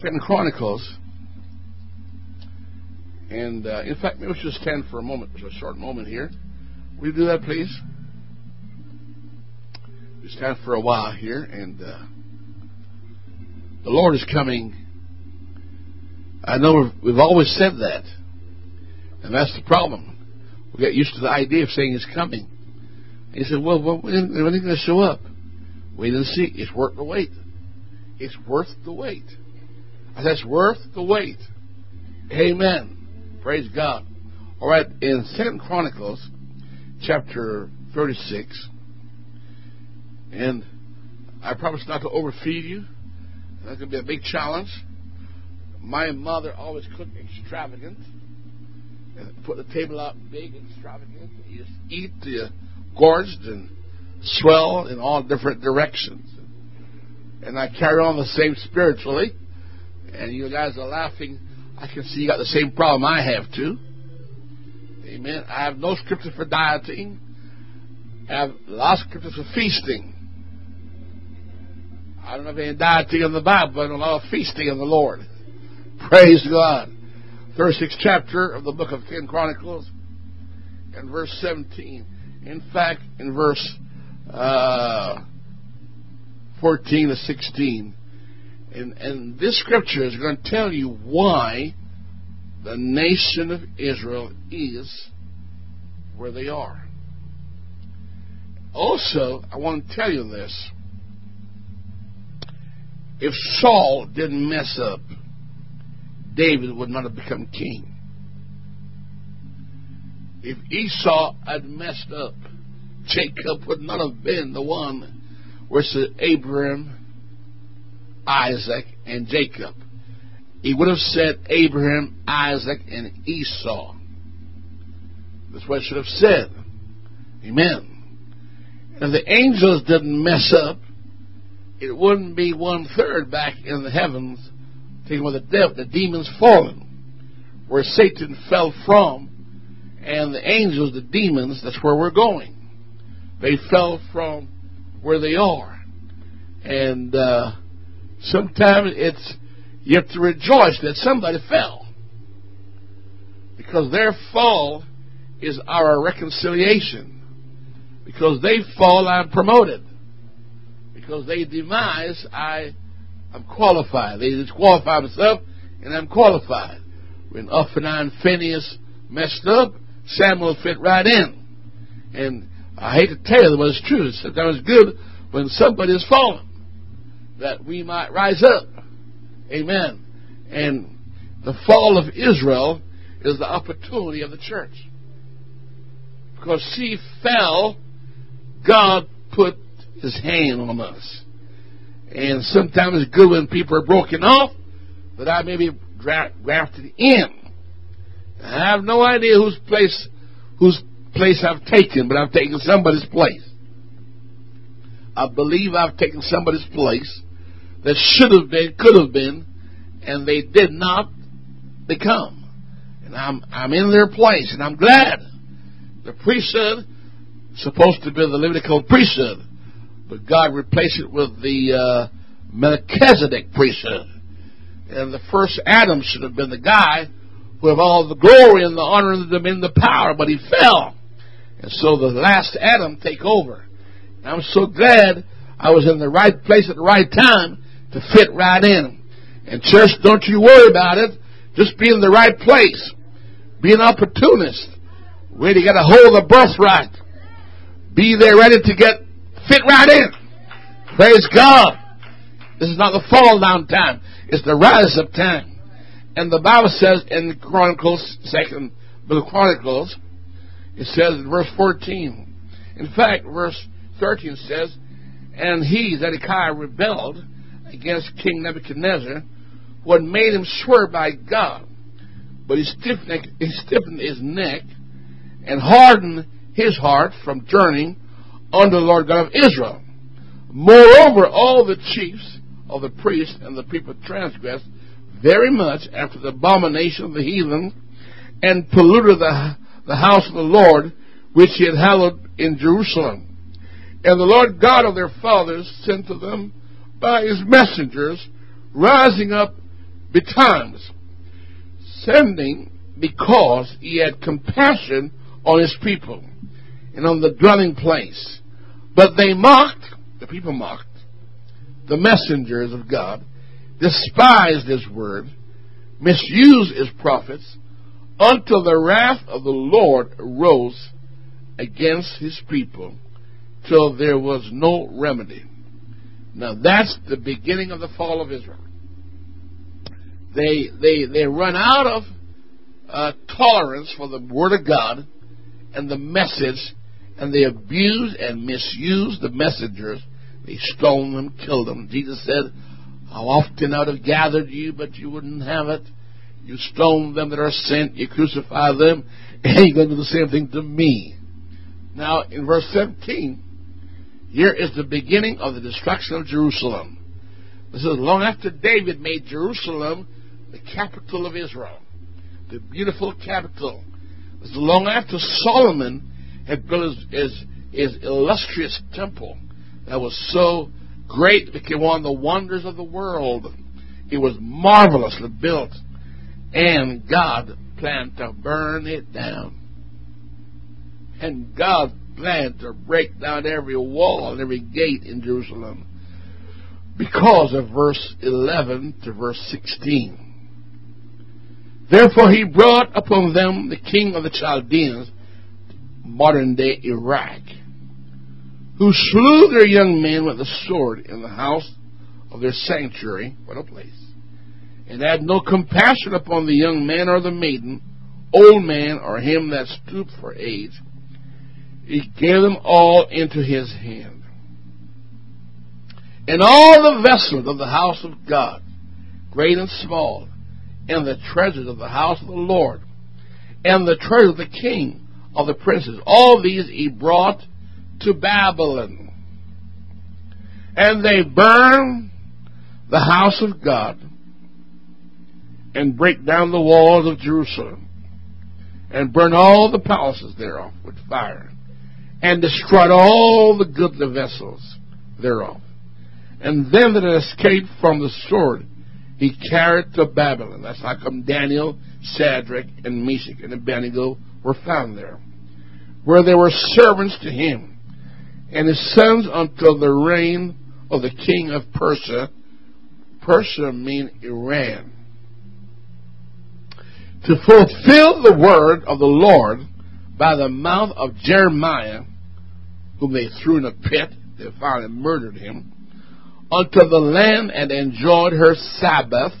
Second Chronicles. And uh, in fact, maybe we should stand for a moment, just a short moment here. Will you do that, please? We stand for a while here, and uh, the Lord is coming. I know we've, we've always said that, and that's the problem. We get used to the idea of saying He's coming. And he said, "Well, when, when are they going to show up? Wait and see. It's worth the wait. It's worth the wait." That's worth the wait. Amen. Praise God. All right, in Second Chronicles, chapter thirty-six, and I promise not to overfeed you. That's going to be a big challenge. My mother always cooked extravagant, and put the table out big, extravagant. You just eat the gorged and swell in all different directions. And I carry on the same spiritually and you guys are laughing. I can see you got the same problem I have too. Amen. I have no scripture for dieting. I have lots of scriptures for feasting. I don't have any dieting in the Bible, but a lot of feasting in the Lord. Praise God. 36th chapter of the book of Second Chronicles and verse 17. In fact, in verse uh, 14 to 16, and, and this scripture is going to tell you why the nation of Israel is where they are. Also, I want to tell you this. If Saul didn't mess up, David would not have become king. If Esau had messed up, Jacob would not have been the one where said Abraham Isaac, and Jacob. He would have said Abraham, Isaac, and Esau. That's what it should have said. Amen. And if the angels didn't mess up, it wouldn't be one third back in the heavens, taking with the devil, the demons fallen, where Satan fell from, and the angels, the demons, that's where we're going. They fell from where they are. And, uh, Sometimes it's you have to rejoice that somebody fell. Because their fall is our reconciliation. Because they fall, I'm promoted. Because they demise, I am qualified. They disqualify themselves, and I'm qualified. When Ophaniah and Phinehas messed up, Samuel fit right in. And I hate to tell you, but it's true. Sometimes it's good when somebody is fallen that we might rise up. Amen. And the fall of Israel is the opportunity of the church. Because she fell, God put his hand on us. And sometimes it's good when people are broken off that I may be grafted in. I have no idea whose place whose place I've taken, but I've taken somebody's place. I believe I've taken somebody's place that should have been, could have been, and they did not become. And I'm I'm in their place, and I'm glad. The priesthood supposed to be the Levitical priesthood, but God replaced it with the uh, Melchizedek priesthood. And the first Adam should have been the guy who have all the glory and the honor and the, and the power, but he fell. And so the last Adam take over. And I'm so glad I was in the right place at the right time to fit right in. And church, don't you worry about it. Just be in the right place. Be an opportunist. Ready, to get a hold of the birthright. Be there ready to get fit right in. Praise God. This is not the fall down time. It's the rise up time. And the Bible says in Chronicles, second book of Chronicles, it says in verse 14. In fact, verse 13 says, And he, Zedekiah, rebelled against King Nebuchadnezzar, who had made him swear by God. But he stiffened, he stiffened his neck and hardened his heart from journeying unto the Lord God of Israel. Moreover, all the chiefs of the priests and the people transgressed very much after the abomination of the heathen and polluted the, the house of the Lord which he had hallowed in Jerusalem. And the Lord God of their fathers sent to them by his messengers, rising up betimes, sending because he had compassion on his people and on the dwelling place. But they mocked, the people mocked, the messengers of God, despised his word, misused his prophets, until the wrath of the Lord arose against his people, till there was no remedy. Now that's the beginning of the fall of Israel. They they they run out of uh, tolerance for the word of God and the message, and they abuse and misuse the messengers. They stone them, kill them. Jesus said, "How often I would have gathered you, but you wouldn't have it." You stone them that are sent, you crucify them, and you're going to do the same thing to me. Now, in verse 17, here is the beginning of the destruction of Jerusalem. This is long after David made Jerusalem the capital of Israel, the beautiful capital. This is long after Solomon had built his, his, his illustrious temple that was so great, it became one of the wonders of the world. It was marvelously built and God planned to burn it down. And God planned to break down every wall and every gate in Jerusalem because of verse 11 to verse 16. Therefore he brought upon them the king of the Chaldeans, modern day Iraq, who slew their young men with the sword in the house of their sanctuary. What a place and had no compassion upon the young man or the maiden, old man or him that stooped for age. He gave them all into his hand. And all the vessels of the house of God, great and small, and the treasures of the house of the Lord, and the treasure of the king of the princes, all these he brought to Babylon. And they burned the house of God and break down the walls of Jerusalem, and burn all the palaces thereof with fire, and destroyed all the goodly vessels thereof. And them that escaped from the sword he carried to Babylon. That's how come Daniel, Shadrach, and Meshach and Abednego were found there, where they were servants to him, and his sons until the reign of the king of Persia. Persia mean Iran to fulfill the word of the Lord by the mouth of Jeremiah, whom they threw in a pit, they and murdered him, until the land had enjoyed her Sabbath,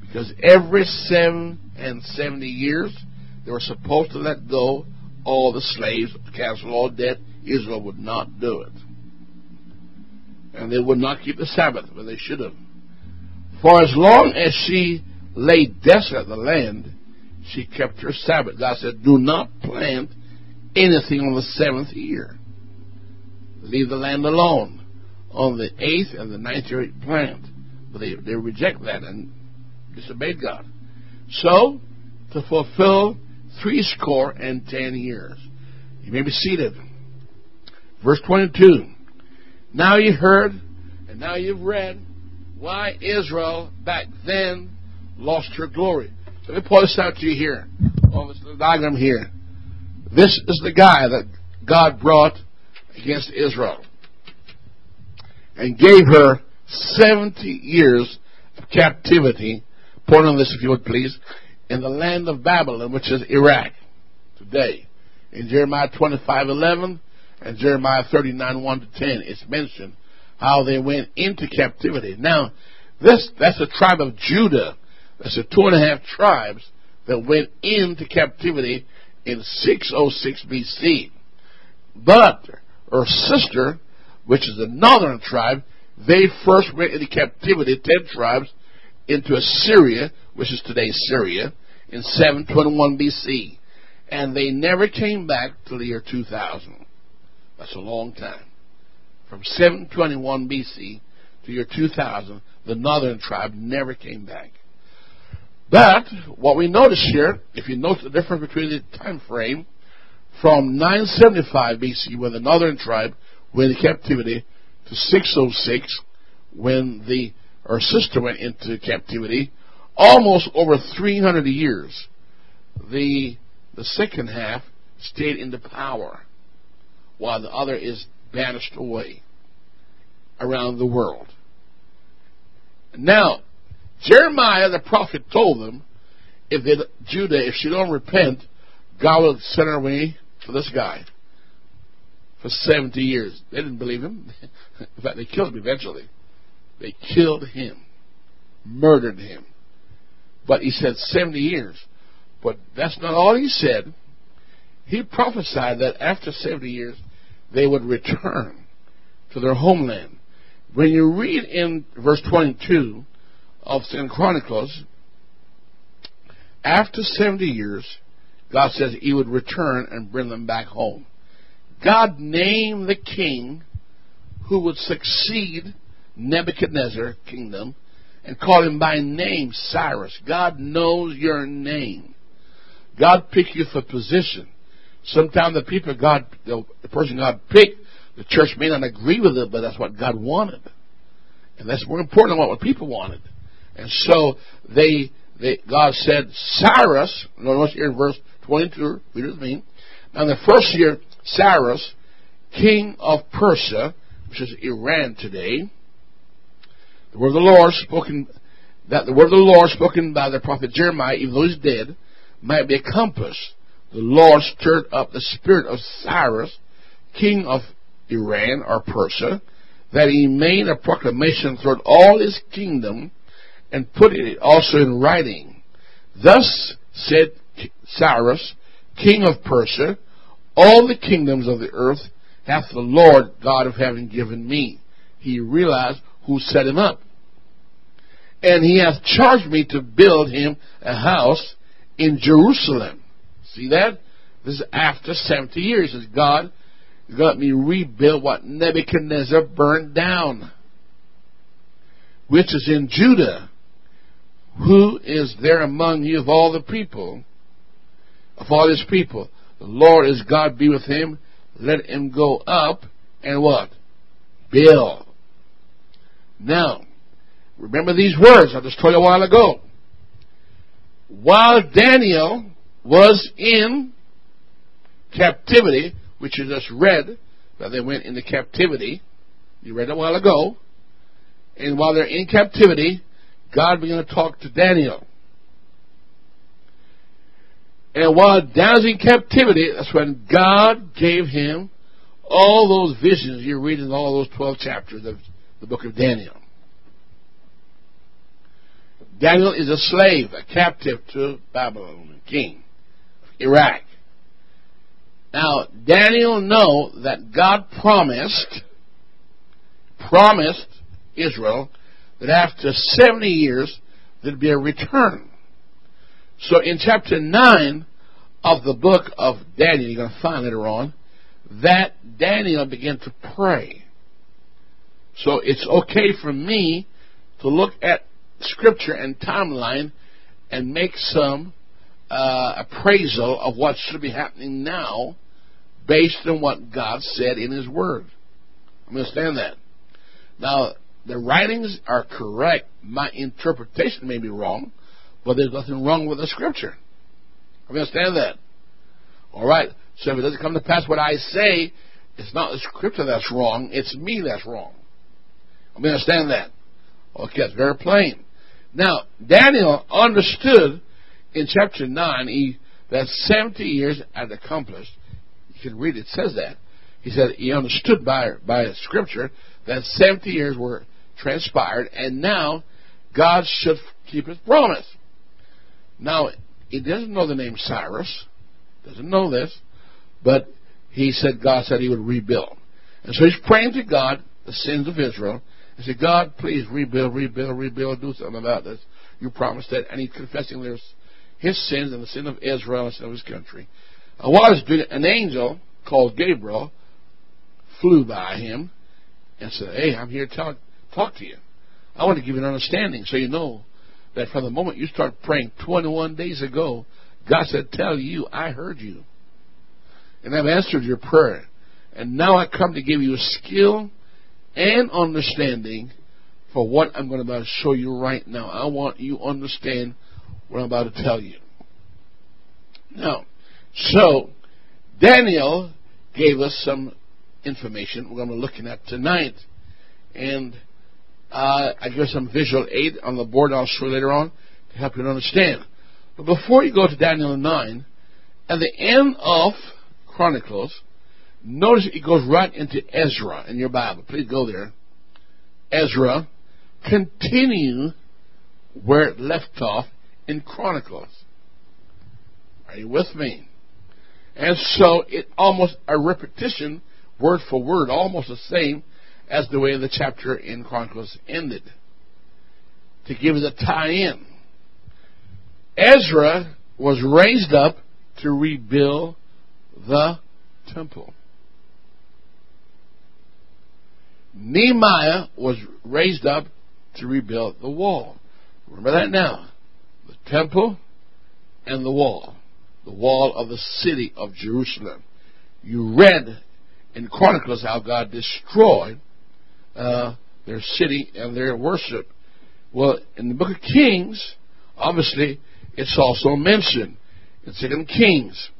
because every seven and seventy years they were supposed to let go all the slaves, cancel all debt. Israel would not do it. And they would not keep the Sabbath, but they should have. For as long as she lay desolate the land, she kept her Sabbath. God said, Do not plant anything on the seventh year. Leave the land alone. On the eighth and the ninth year, plant. But they, they reject that and disobeyed God. So, to fulfill three score and ten years. You may be seated. Verse 22. Now you heard, and now you've read, why Israel back then lost her glory. Let me point this out to you here on this diagram here. This is the guy that God brought against Israel and gave her 70 years of captivity. Point on this, if you would please, in the land of Babylon, which is Iraq today. In Jeremiah 25:11 and Jeremiah 39:1 to 10, it's mentioned how they went into captivity. Now, this that's the tribe of Judah that's the two and a half tribes that went into captivity in 606 BC. But her sister, which is the northern tribe, they first went into captivity, ten tribes, into Assyria, which is today Syria, in 721 BC. And they never came back till the year 2000. That's a long time. From 721 BC to year 2000, the northern tribe never came back. But what we notice here, if you note the difference between the time frame from 975 BC, when the northern tribe went into captivity, to 606, when the our sister went into captivity, almost over 300 years, the, the second half stayed in the power, while the other is banished away around the world. Now, Jeremiah the prophet told them, if they, Judah, if she don't repent, God will send her away for this guy for 70 years. They didn't believe him. In fact, they killed him eventually. They killed him, murdered him. But he said 70 years. But that's not all he said. He prophesied that after 70 years, they would return to their homeland. When you read in verse 22 of Second Chronicles, after 70 years, God says he would return and bring them back home. God named the king who would succeed Nebuchadnezzar kingdom and called him by name Cyrus. God knows your name. God picked you for position. Sometimes the people God, the, person God picked, the church may not agree with it, but that's what God wanted. And that's more important than what people wanted. And so they, they God said, Cyrus, notice here in verse 22, read it with me. Now, in the first year, Cyrus, king of Persia, which is Iran today, the word of the Lord spoken, that the word of the Lord spoken by the prophet Jeremiah, even though he's dead, might be accomplished. The Lord stirred up the spirit of Cyrus, king of Iran or Persia, that he made a proclamation throughout all his kingdom and put it also in writing. Thus said Cyrus, king of Persia, all the kingdoms of the earth hath the Lord God of heaven given me. He realized who set him up. And he hath charged me to build him a house in Jerusalem. See that? This is after 70 years. Says God let me rebuild what Nebuchadnezzar burned down, which is in Judah. Who is there among you of all the people, of all his people? The Lord is God be with him. Let him go up and what? Build. Now, remember these words I just told you a while ago. While Daniel was in captivity, which you just read, that they went into captivity, you read a while ago, and while they're in captivity, God began to talk to Daniel. And while Daniel's in captivity, that's when God gave him all those visions you read in all those 12 chapters of the book of Daniel. Daniel is a slave, a captive to Babylon, king, of Iraq. Now, Daniel know that God promised, promised Israel that after 70 years there'd be a return. So in chapter 9 of the book of Daniel, you're going to find later on, that Daniel began to pray. So it's okay for me to look at scripture and timeline and make some uh, appraisal of what should be happening now based on what God said in His Word. Understand that. Now, the writings are correct. My interpretation may be wrong, but there's nothing wrong with the scripture. I understand that. All right. So if it doesn't come to pass what I say, it's not the scripture that's wrong, it's me that's wrong. I understand that. Okay, it's very plain. Now, Daniel understood in chapter 9 he, that 70 years had accomplished. You can read it, it says that. He said he understood by, by scripture that 70 years were transpired and now God should keep his promise. Now, he doesn't know the name Cyrus, doesn't know this, but he said God said he would rebuild. And so he's praying to God the sins of Israel and said, God, please rebuild, rebuild, rebuild, do something about this. You promised that. And he's confessing there's his sins and the sin of Israel and the sin of his country. And while he's doing it, an angel called Gabriel flew by him and said, Hey, I'm here to talk, talk to you. I want to give you an understanding so you know that from the moment you start praying 21 days ago, God said, Tell you, I heard you. And I've answered your prayer. And now I come to give you a skill and understanding for what I'm going to show you right now. I want you to understand what I'm about to tell you. Now, so Daniel gave us some information we're going to be looking at tonight, and uh, I give some visual aid on the board I'll show later on to help you understand. But before you go to Daniel 9, at the end of Chronicles, notice it goes right into Ezra in your Bible. Please go there. Ezra, continue where it left off in Chronicles. Are you with me? And so it almost a repetition, word for word, almost the same as the way the chapter in Chronicles ended. To give a tie in. Ezra was raised up to rebuild the temple. Nehemiah was raised up to rebuild the wall. Remember that now. The temple and the wall. The wall of the city of Jerusalem. You read in Chronicles how God destroyed uh, their city and their worship. Well, in the book of Kings, obviously, it's also mentioned It's in Kings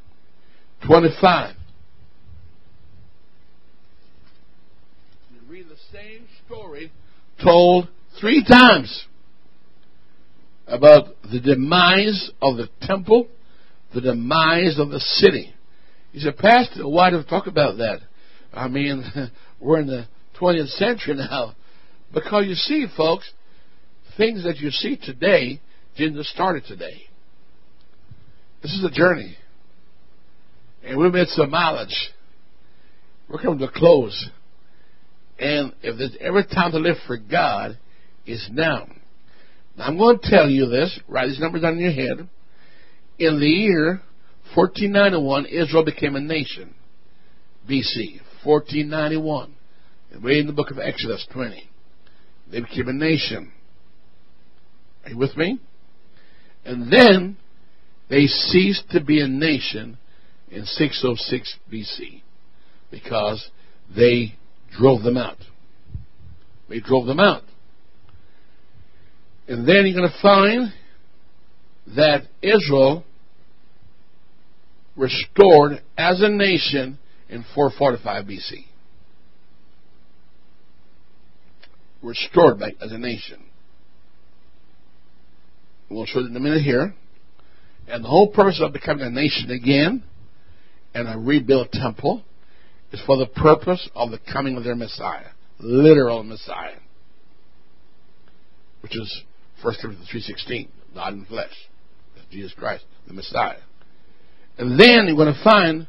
25. You read the same story told three times about the demise of the temple, the demise of the city. He said, Pastor, why do we talk about that? I mean, we're in the 20th century now. Because you see, folks, things that you see today didn't start today. This is a journey. And we've made some mileage. We're coming to a close. And if there's ever time to live for God, it's now. now. I'm going to tell you this. Write these numbers down in your head. In the year 1491, Israel became a nation. BC. 1491. Read in the book of Exodus 20. They became a nation. Are you with me? And then they ceased to be a nation in 606 BC because they drove them out. They drove them out. And then you're going to find that Israel restored as a nation in 445 BC. Restored back as a nation. We'll show it in a minute here. And the whole purpose of becoming a nation again and a rebuilt temple is for the purpose of the coming of their Messiah, literal Messiah, which is 1 Timothy 3.16, God in flesh. Jesus Christ, the Messiah. And then you're going to find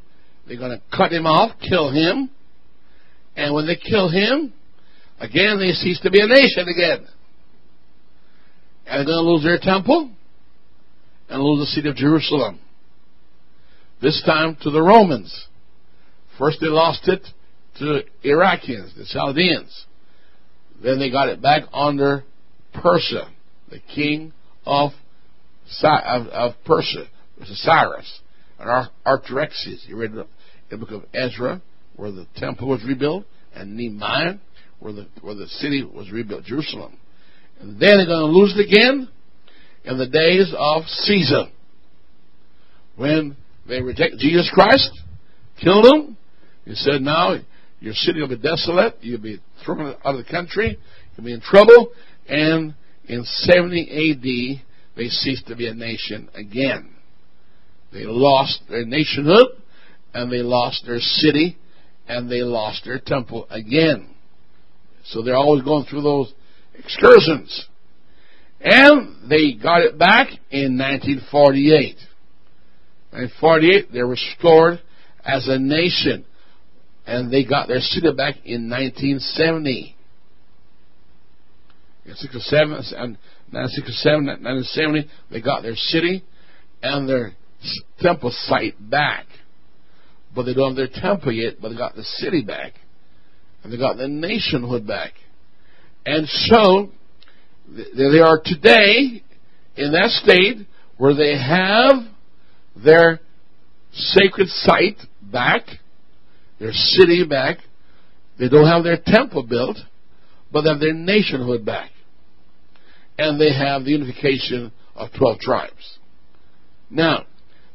they're going to cut him off, kill him, and when they kill him, again they cease to be a nation again. And they're going to lose their temple, and lose the city of Jerusalem. This time to the Romans. First they lost it to the Iraqians, the Chaldeans. Then they got it back under Persia, the king of, of, of Persia. Was Cyrus and Artaxerxes. You read the book of Ezra where the temple was rebuilt, and Nehemiah where the where the city was rebuilt, Jerusalem. And then they're going to lose it again in the days of Caesar. When they reject Jesus Christ, killed him, he said, now your city will be desolate, you'll be thrown out of the country, you'll be in trouble, and in 70 AD, they ceased to be a nation again. They lost their nationhood, and they lost their city, and they lost their temple again. So they're always going through those excursions. And they got it back in 1948. In 48, they restored as a nation. And they got their city back in 1970. In 67, 1967, 1970, they got their city and their temple site back. But they don't have their temple yet, but they got the city back. And they got their nationhood back. And so, they are today in that state where they have their sacred site back, their city back. They don't have their temple built, but they have their nationhood back. And they have the unification of 12 tribes. Now,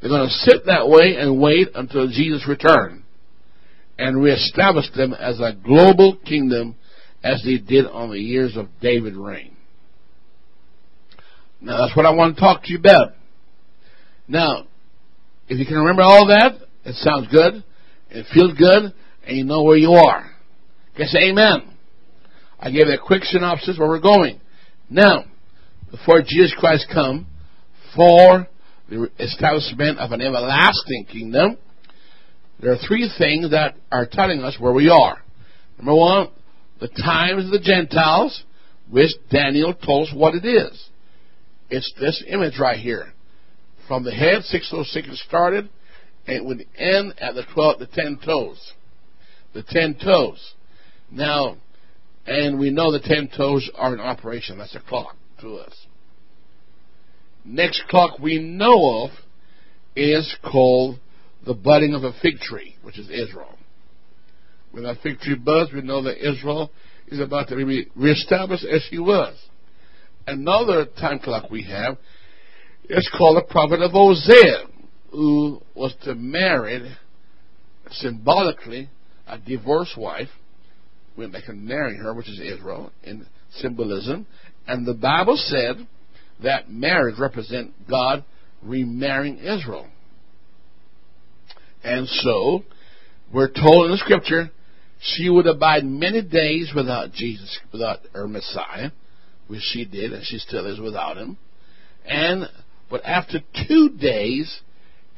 they're going to sit that way and wait until Jesus returns and reestablish them as a global kingdom as they did on the years of David's reign. Now that's what I want to talk to you about. Now, if you can remember all that, it sounds good, it feels good, and you know where you are. Say amen. I gave a quick synopsis where we're going. Now, before Jesus Christ come for the establishment of an everlasting kingdom, there are three things that are telling us where we are. Number one, the times of the Gentiles, which Daniel told us what it is. It's this image right here. From the head, 606 it started, and it would end at the 12, the 10 toes. The 10 toes. Now, and we know the 10 toes are in operation. That's a clock to us. Next clock we know of is called the budding of a fig tree, which is Israel. When that fig tree buds, we know that Israel is about to be reestablished as she was. Another time clock we have is called the prophet of Hosea, who was to marry, symbolically, a divorced wife, when they can marry her, which is Israel, in symbolism. And the Bible said that marriage represents God remarrying Israel. And so, we're told in the scripture, she would abide many days without Jesus, without her Messiah, which she did, and she still is without him. And, but after two days,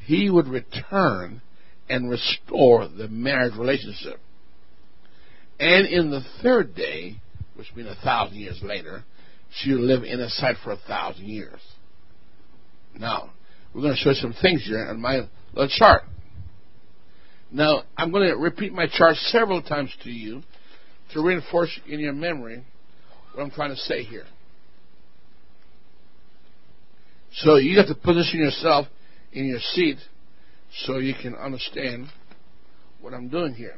he would return and restore the marriage relationship. And in the third day, which means a thousand years later, she would live in a sight for a thousand years. Now, we're going to show you some things here on my little chart. Now, I'm going to repeat my chart several times to you to reinforce in your memory what I'm trying to say here. So you have to position yourself in your seat so you can understand what I'm doing here.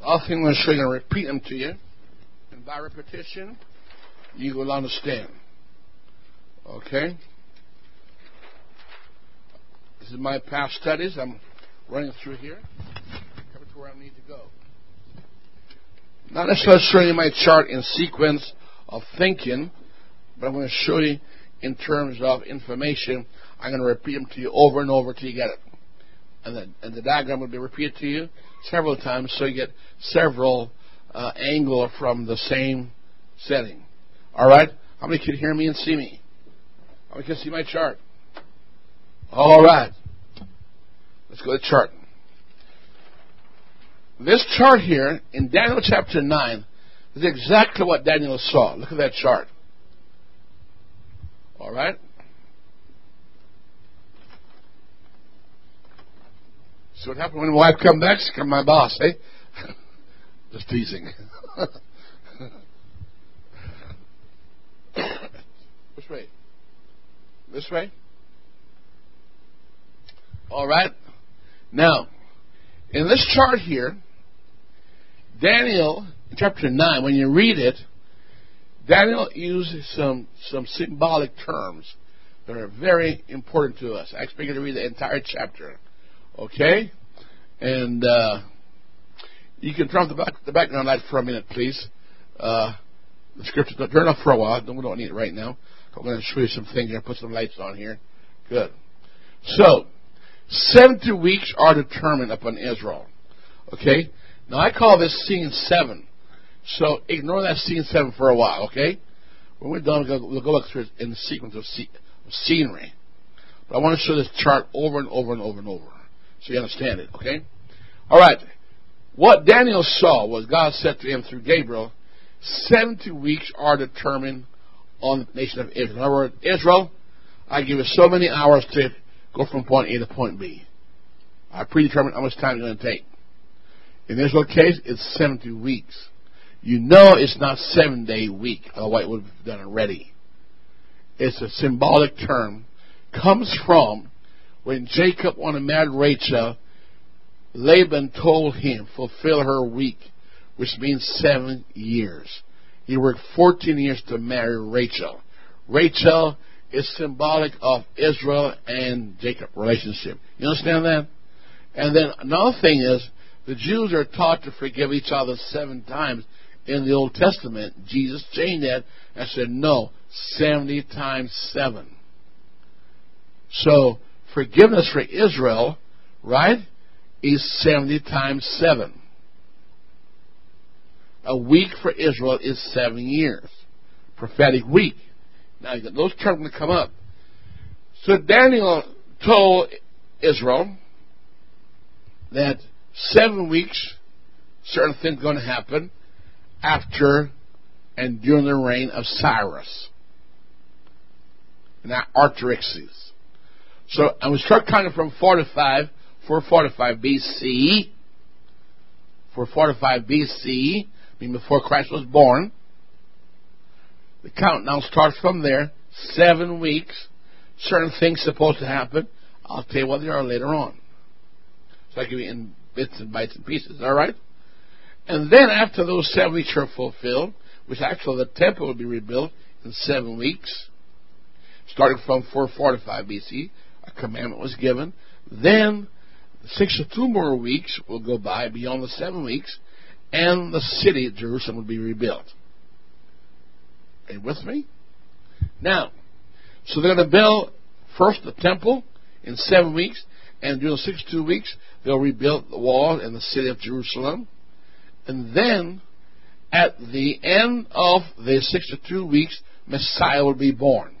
All things I'm going to show you, going to repeat them to you. And by repetition, you will understand. Okay? This is my past studies. I'm running through here, coming to where I need to go. Not necessarily my chart in sequence of thinking, but I'm going to show you in terms of information. I'm going to repeat them to you over and over till you get it. And the, and the diagram will be repeated to you several times so you get several uh, angles from the same setting. All right? How many can hear me and see me? How many can see my chart? All right. Let's go to the chart. This chart here in Daniel chapter 9 is exactly what Daniel saw. Look at that chart. All right? See what happened when my wife come back? She come my boss, eh? Just teasing. Which way? This way? All right. Now, in this chart here, Daniel, chapter 9, when you read it, Daniel uses some, some symbolic terms that are very important to us. I expect you to read the entire chapter. Okay? And uh, you can turn off the, back, the background light for a minute, please. Uh, the scripture, turn off for a while. We don't need it right now. I'm going to show you some things here. Put some lights on here. Good. So, 70 weeks are determined upon Israel. Okay? Now I call this scene 7. So ignore that scene 7 for a while, okay? When we're done, we'll go, back through it in the sequence of, scenery. But I want to show this chart over and over and over and over so you understand it, okay? Alright. What Daniel saw was God said to him through Gabriel, 70 weeks are determined on the nation of Israel. In other words, Israel, I give you so many hours to go from point A to point B. I predetermine how much time it's going to take. In Israel's case, it's 70 weeks. You know it's not seven day week, otherwise it would have done already. It's a symbolic term. Comes from when Jacob wanted to marry Rachel Laban told him, fulfill her week, which means seven years. He worked 14 years to marry Rachel. Rachel is symbolic of Israel and Jacob relationship. You understand that? And then another thing is, the Jews are taught to forgive each other seven times in the Old Testament. Jesus changed that and said, no, 70 times seven. So, forgiveness for Israel, right, is 70 times seven. A week for Israel is seven years. Prophetic week. Now, those terms will come up. So Daniel told Israel that seven weeks, certain things going to happen after and during the reign of Cyrus. Not Artaxerxes. So I was start counting from 45, 445 BC, 445 BC, I mean before Christ was born. The now starts from there. Seven weeks. Certain things supposed to happen. I'll tell you what they are later on. So I give you in bits and bites and pieces. All right. And then after those seven weeks are fulfilled, which actually the temple will be rebuilt in seven weeks, starting from 445 BC, a commandment was given. Then six or two more weeks will go by beyond the seven weeks, and the city, of Jerusalem, will be rebuilt. Are you with me? Now, so they're going to build first the temple in seven weeks, and during the 62 weeks, they'll rebuild the wall in the city of Jerusalem. And then, at the end of the 62 weeks, Messiah will be born.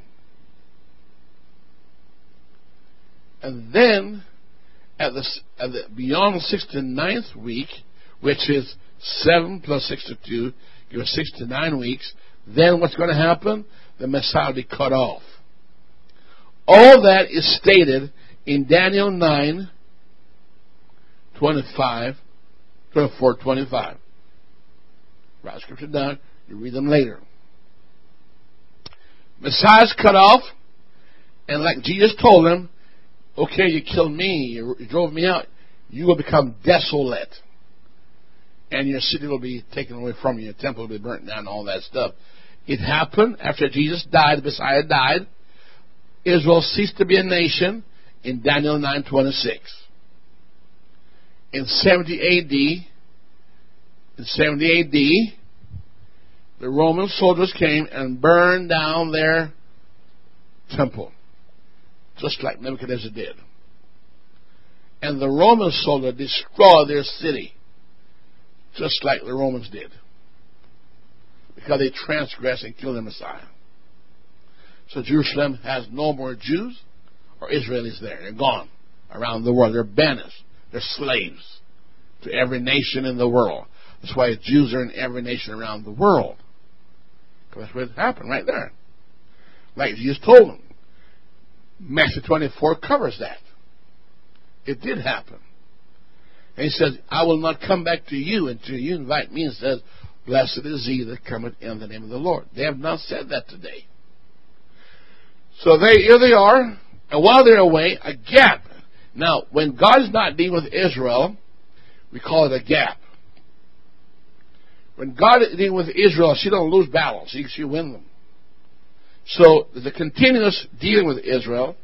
And then, at the, at the beyond the 69th week, which is 7 plus 62, give us 69 weeks, then what's going to happen? The Messiah will be cut off. All that is stated in Daniel 9, 25, 24, 25. Write scripture down. You read them later. Messiah's cut off, and like Jesus told him, okay, you killed me, you drove me out, you will become desolate. And your city will be taken away from you, your temple will be burnt down, all that stuff. It happened after Jesus died, Messiah died. Israel ceased to be a nation in Daniel 9:26. In 70 AD, in 70 AD, the Roman soldiers came and burned down their temple, just like Nebuchadnezzar did. And the Roman soldiers destroyed their city, just like the Romans did because they transgressed and killed the Messiah. So Jerusalem has no more Jews or Israelis there. They're gone around the world. They're banished. They're slaves to every nation in the world. That's why Jews are in every nation around the world. Because that's what happened right there. Like Jesus told them. Matthew 24 covers that. It did happen. And he says, I will not come back to you until you invite me and says, Blessed is he that cometh in the name of the Lord. They have not said that today. So they, here they are, and while they're away, a gap. Now, when God is not dealing with Israel, we call it a gap. When God is dealing with Israel, she don't lose battles. She, she win them. So, the continuous dealing with Israel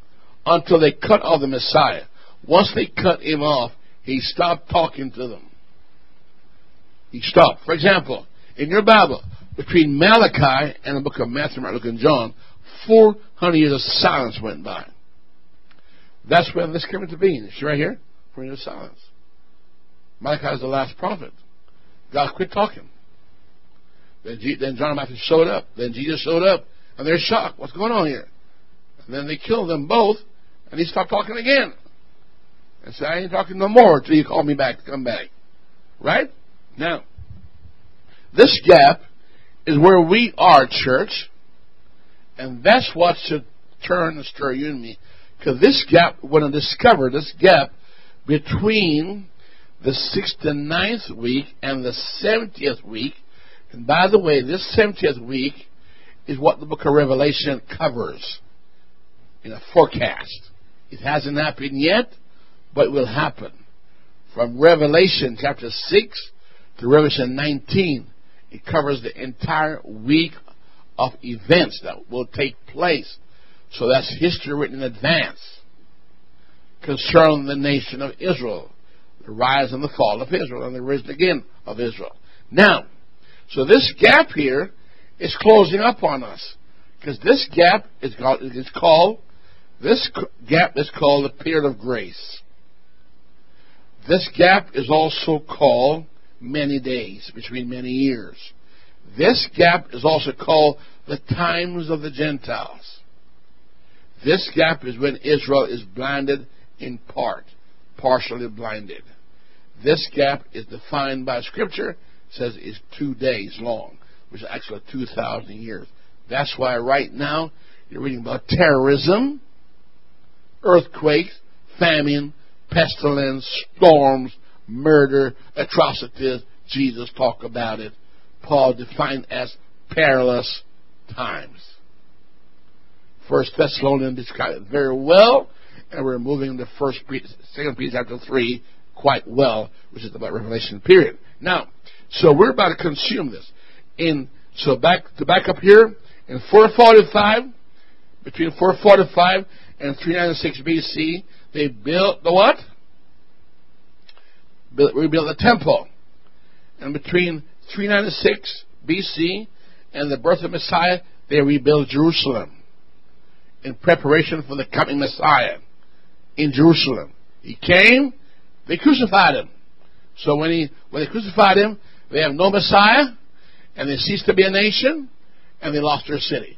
until they cut off the Messiah. Once they cut him off, he stopped talking to them. He stopped. For example, in your Bible, between Malachi and the book of Matthew, Mark, Luke, and John, 400 years of silence went by. That's when this came into being. It's right here. 400 years of silence. Malachi is the last prophet. God quit talking. Then, G- then John and Matthew showed up. Then Jesus showed up, and they're shocked. What's going on here? And then they killed them both, and he stopped talking again. And said, I ain't talking no more until you call me back to come back. Right? Now, this gap is where we are, church. And that's what should turn and stir you and me. Because this gap, when I discover this gap between the 69th week and the 70th week, and by the way, this 70th week is what the book of Revelation covers in a forecast. It hasn't happened yet, but it will happen. from Revelation chapter 6 to Revelation 19. It covers the entire week of events that will take place. So that's history written in advance concerning the nation of Israel, the rise and the fall of Israel, and the rise again of Israel. Now, so this gap here is closing up on us because this gap is called, is called this gap is called the period of grace. This gap is also called many days, between many years. This gap is also called the times of the Gentiles. This gap is when Israel is blinded in part, partially blinded. This gap is defined by Scripture, says is two days long, which is actually 2,000 years. That's why right now you're reading about terrorism, earthquakes, famine, pestilence, storms, murder, atrocities. Jesus talked about it. Paul defined as perilous times. First Thessalonians described it very well, and we're moving to First, Second Peter chapter three quite well, which is about Revelation period. Now, so we're about to consume this. In so back to back up here in 445, between 445 and 396 BC, they built the what? Built, rebuilt the temple. And between 396 BC and the birth of Messiah, they rebuilt Jerusalem in preparation for the coming Messiah in Jerusalem. He came, they crucified him. So when he when they crucified him, they have no Messiah, and they ceased to be a nation, and they lost their city.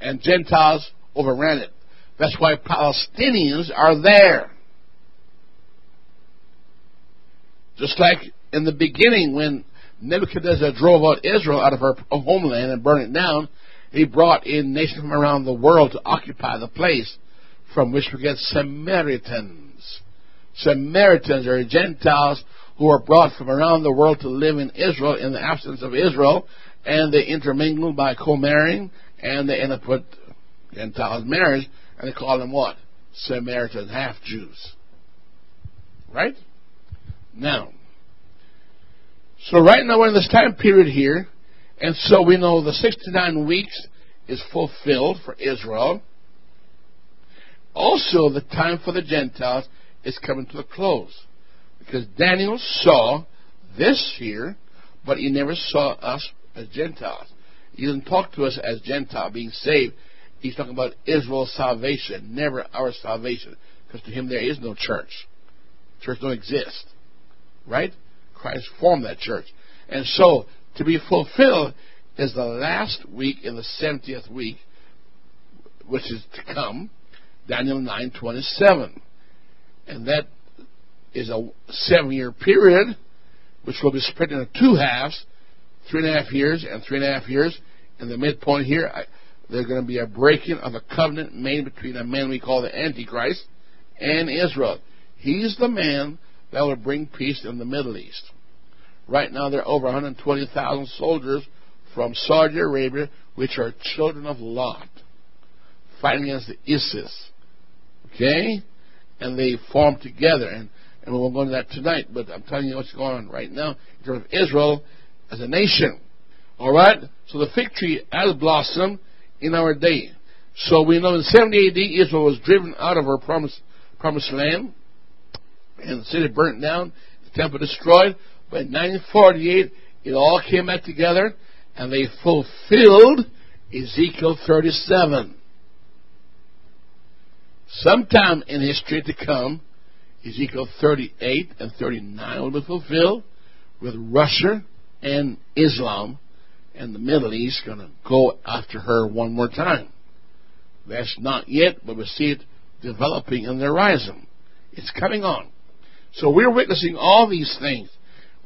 And Gentiles overran it. That's why Palestinians are there. Just like in the beginning when Nebuchadnezzar drove out Israel out of her homeland and burned it down, he brought in nations from around the world to occupy the place from which we get Samaritans. Samaritans are Gentiles who are brought from around the world to live in Israel in the absence of Israel, and they intermingle by co-marrying, and they end up with Gentiles marriage, and they call them what? Samaritans, half Jews. Right? Now, so right now we're in this time period here, and so we know the 69 weeks is fulfilled for Israel. Also, the time for the Gentiles is coming to a close. Because Daniel saw this here, but he never saw us as Gentiles. He didn't talk to us as Gentile being saved. He's talking about Israel's salvation, never our salvation. Because to him there is no church. Church don't exist. Right? Christ formed that church. And so, to be fulfilled is the last week in the 70th week, which is to come, Daniel 9:27. And that is a seven year period, which will be split into two halves, three and a half years and three and a half years. And the midpoint here, I, there's going to be a breaking of a covenant made between a man we call the Antichrist and Israel. He's the man that will bring peace in the Middle East. Right now, there are over 120,000 soldiers from Saudi Arabia, which are children of Lot, fighting against the ISIS. Okay? And they form together. And and we won't go into that tonight, but I'm telling you what's going on right now in terms of Israel as a nation. All right? So the fig tree has blossomed in our day. So we know in 70 AD, Israel was driven out of her promised, promised land, and the city burnt down, the temple destroyed. But in 1948, it all came back together, and they fulfilled Ezekiel 37. Sometime in history to come, Ezekiel 38 and 39 will be fulfilled with Russia and Islam and the Middle East going to go after her one more time. That's not yet, but we see it developing in the horizon. It's coming on. So we're witnessing all these things.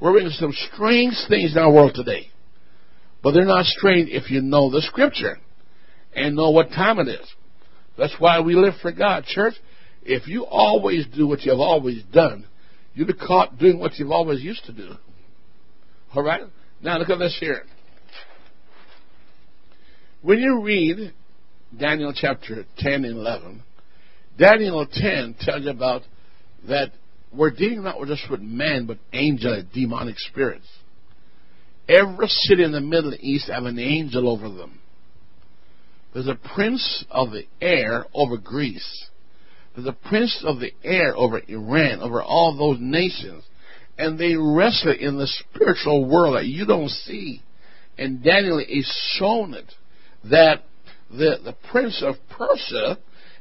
We're witnessing some strange things in our world today. But they're not strange if you know the scripture and know what time it is. That's why we live for God, church. If you always do what you've always done, you'll be caught doing what you've always used to do. All right? Now look at this here. When you read Daniel chapter 10 and 11, Daniel 10 tells you about that we're dealing not just with men, but angelic, demonic spirits. Every city in the Middle East have an angel over them. There's a prince of the air over Greece. There's a prince of the air over Iran, over all those nations. And they wrestle in the spiritual world that you don't see. And Daniel is shown it that the, the prince of Persia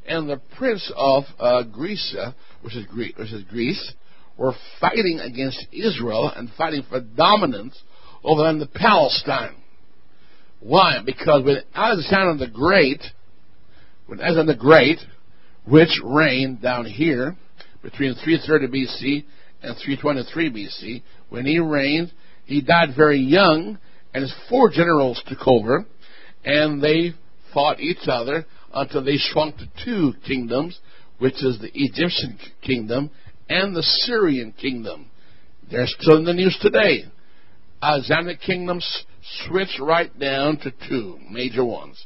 and the prince of uh, Greece, which is, Greece, which is Greece, were fighting against Israel and fighting for dominance over the Palestine. Why? Because when Alexander the Great, when Alexander the Great, which reigned down here between 330 BC and 323 BC, when he reigned, he died very young, and his four generals took over, and they fought each other until they shrunk to two kingdoms, which is the Egyptian kingdom and the Syrian kingdom. They're still in the news today. Alexandric kingdoms switch right down to two major ones.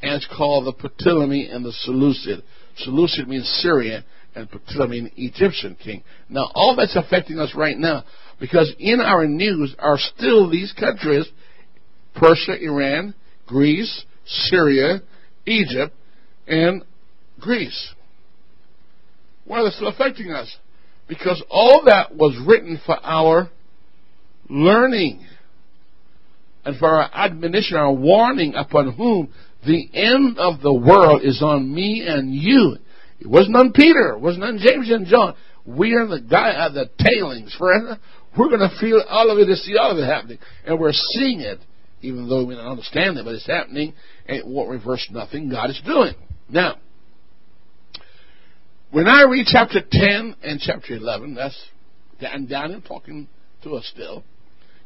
And it's called the Ptolemy and the Seleucid. Seleucid means Syria, and Ptolemy means Egyptian king. Now, all that's affecting us right now, because in our news are still these countries, Persia, Iran, Greece, Syria, Egypt, and Greece. Why are they still affecting us? Because all that was written for our learning and for our admonition, our warning upon whom the end of the world is on me and you. It wasn't on Peter. It wasn't on James and John. We are the guy at the tailings, friend. We're going to feel all of it and see all of it happening. And we're seeing it, even though we don't understand it, but it's happening, and it won't reverse nothing God is doing. Now, when I read chapter 10 and chapter 11, that's Dan Daniel talking to us still.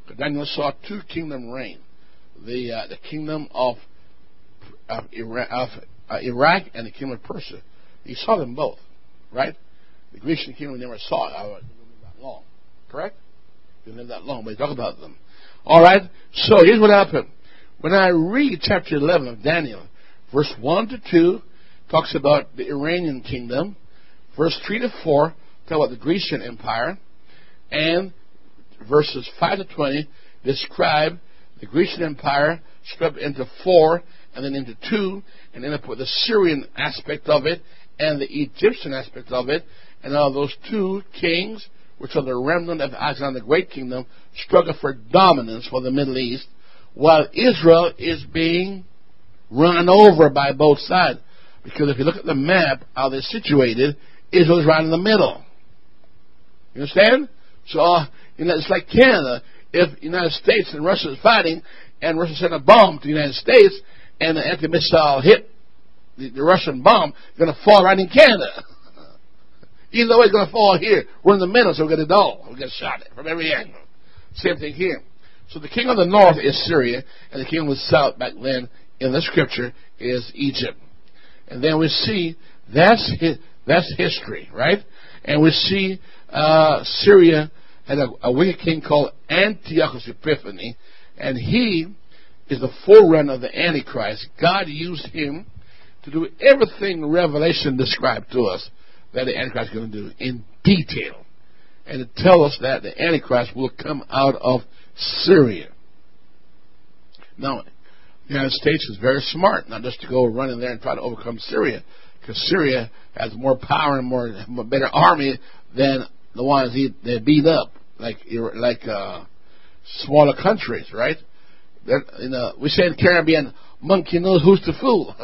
because Daniel saw two kingdom reign. The, uh, the kingdom of, of, Iraq, of uh, Iraq and the kingdom of Persia. He saw them both, right? The Grecian kingdom never saw it. I didn't live that long. Correct? Didn't live that long, but he talked about them. All right? So here's what happened. When I read chapter 11 of Daniel, verse 1 to 2 talks about the Iranian kingdom. Verse 3 to 4 talk about the Grecian Empire. And verses 5 to 20 describe the Grecian Empire split into four and then into two, and then up with the Syrian aspect of it and the Egyptian aspect of it, and those two kings, which are the remnant of Alexander the Great Kingdom, struggle for dominance for the Middle East, while Israel is being run over by both sides. Because if you look at the map, how they're situated, Israel is right in the middle. You understand? So, uh, you know, it's like Canada. If the United States and Russia is fighting, and Russia sent a bomb to the United States, and the anti-missile hit the, the Russian bomb, it's going to fall right in Canada. Either way, it's going to fall here. We're in the middle, so we get it all. We get shot at from every angle. Same thing here. So the king of the north is Syria, and the king of the south back then in the scripture is Egypt. And then we see that's that's history, right? And we see uh, Syria had a, a wicked king called Antiochus Epiphanes, and he is the forerunner of the Antichrist. God used him to do everything Revelation described to us that the Antichrist is going to do in detail. And to tell us that the Antichrist will come out of Syria. Now, the United States is very smart, not just to go run in there and try to overcome Syria, because Syria has more power and more, more better army than the ones he, they beat up, like like uh, smaller countries, right? They're, you know, we say in Caribbean, monkey knows who's the fool.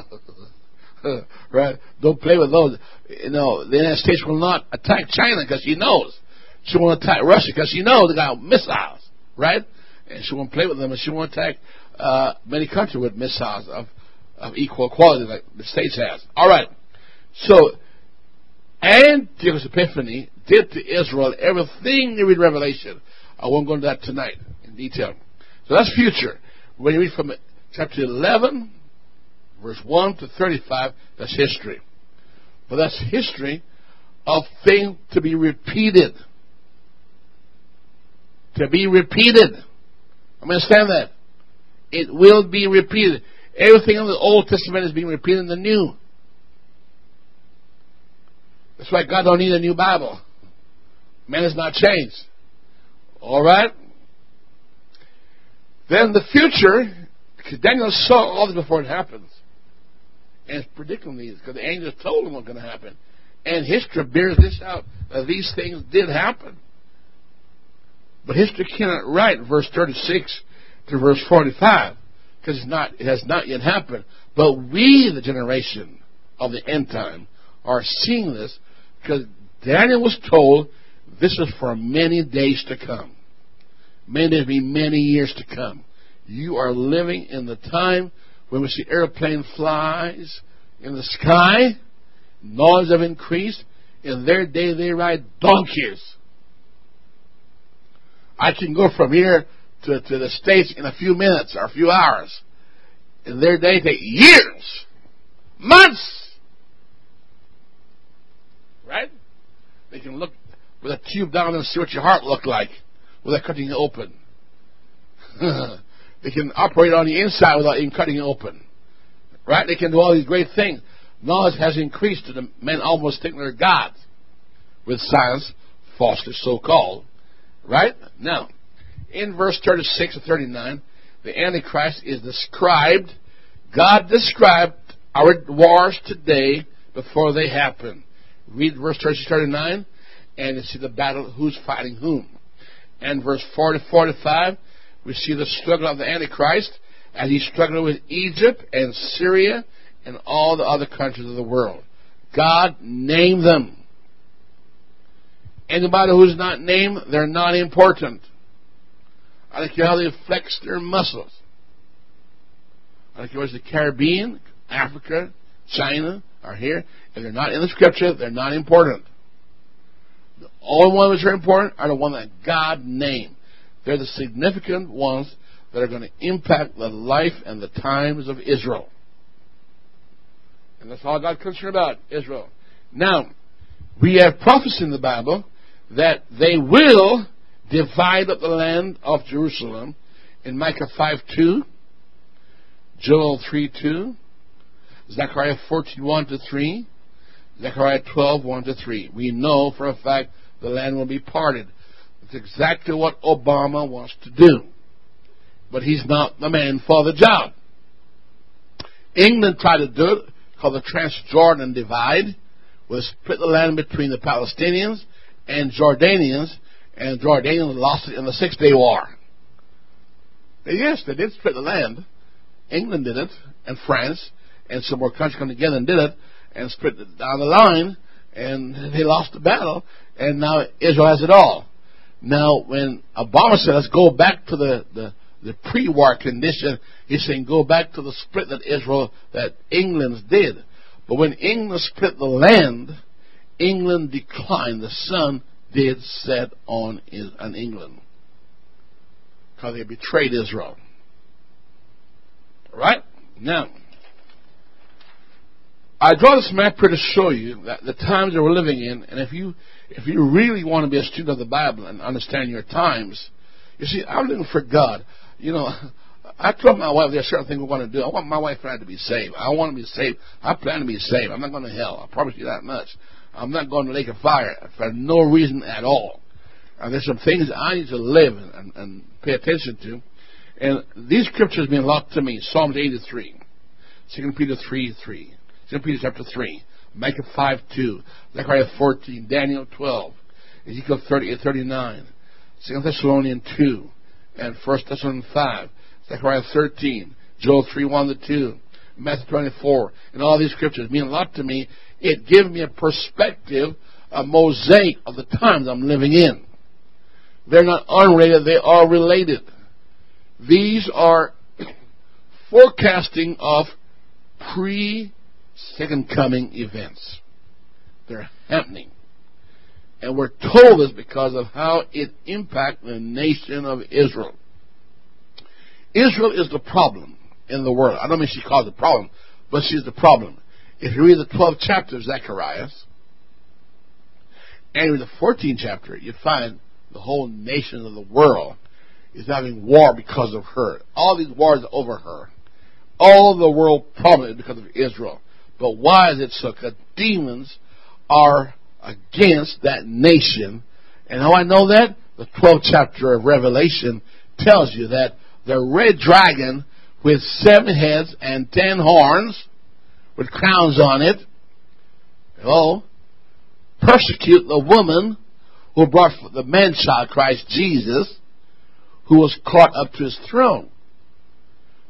right? Don't play with those. You know, the United States will not attack China because she knows. She won't attack Russia because she knows they got missiles, right? And she won't play with them, and she won't attack uh, many countries with missiles of, of equal quality like the States has. All right. So, Antiochus Epiphanes did to Israel everything you read Revelation. I won't go into that tonight in detail. So that's future. When you read from chapter 11, verse 1 to 35, that's history. But that's history of things to be repeated. To be repeated. I understand that. It will be repeated. Everything in the Old Testament is being repeated in the New. That's why God don't need a new Bible. Man has not changed. All right? Then the future, Daniel saw all this before it happens. And it's predicting these, because the angels told him what's going to happen. And history bears this out, that these things did happen. But history cannot write verse 36 to verse 45, because it's not, it has not yet happened. But we, the generation of the end time, are seeing this, because Daniel was told this is for many days to come. May there be many years to come. You are living in the time when we see airplane flies in the sky. Noise have increased. In their day, they ride donkeys. I can go from here to, to the States in a few minutes or a few hours. In their day, take years, months. Right? They can look with a tube down and see what your heart looked like without cutting it open. they can operate on the inside without even cutting it open. Right? They can do all these great things. Knowledge has increased to the men almost think they're gods with science, falsely so called. Right? Now, in verse 36 to 39, the Antichrist is described, God described our wars today before they happen. Read verse 36 39 and you see the battle, who's fighting whom. And verse 40 45, we see the struggle of the Antichrist as he's struggling with Egypt and Syria and all the other countries of the world. God named them. Anybody who's not named, they're not important. I care how they flex their muscles. I whether it's the Caribbean, Africa, China, are here. If they're not in the scripture, they're not important. The only ones that are important are the ones that God named. They're the significant ones that are going to impact the life and the times of Israel. And that's all God's concerned about, Israel. Now, we have prophecy in the Bible that they will divide up the land of Jerusalem in Micah 5 2, Joel 3 2, Zechariah 14 1 to 3, Zechariah 12, 1 to 3. We know for a fact the land will be parted. It's exactly what Obama wants to do. But he's not the man for the job. England tried to do it, called the Transjordan Divide, was split the land between the Palestinians and Jordanians, and Jordanians lost it in the Six Day War. yes, they did split the land. England did it, and France, and some more countries come together and did it, and split it down the line, and they lost the battle, and now Israel has it all. Now, when Obama said, let's go back to the, the, the pre-war condition, he's saying go back to the split that Israel, that England did. But when England split the land, England declined. The sun did set on, on England. Because they betrayed Israel. Right? Now, I draw this map here to show you that the times that we're living in, and if you if you really want to be a student of the Bible and understand your times, you see, I'm living for God. You know, I told my wife there's certain things we want to do. I want my wife and I to be saved. I want to be saved. I plan to be saved. I'm not going to hell. I promise you that much. I'm not going to lake of fire for no reason at all. And there's some things I need to live and, and, and pay attention to. And these scriptures mean a lot to me. Psalms 83, 2 Peter 3 3. 2 Peter chapter 3, Micah 5 2, Zechariah 14, Daniel 12, Ezekiel 38 39, 2 Thessalonians 2, and 1 Thessalonians 5, Zechariah 13, Joel 3 1 to 2, Matthew 24, and all these scriptures mean a lot to me. It gives me a perspective, a mosaic of the times I'm living in. They're not unrelated, they are related. These are forecasting of pre second coming events. They're happening. And we're told this because of how it impacts the nation of Israel. Israel is the problem in the world. I don't mean she caused the problem, but she's the problem. If you read the 12th chapter of Zechariah, and read the 14th chapter, you find the whole nation of the world is having war because of her. All these wars are over her. All the world problem is because of Israel. But why is it so? Because demons are against that nation And how I know that? The 12th chapter of Revelation tells you that the red dragon with seven heads and ten horns with crowns on it, hello, persecute the woman who brought the man child Christ Jesus, who was caught up to his throne.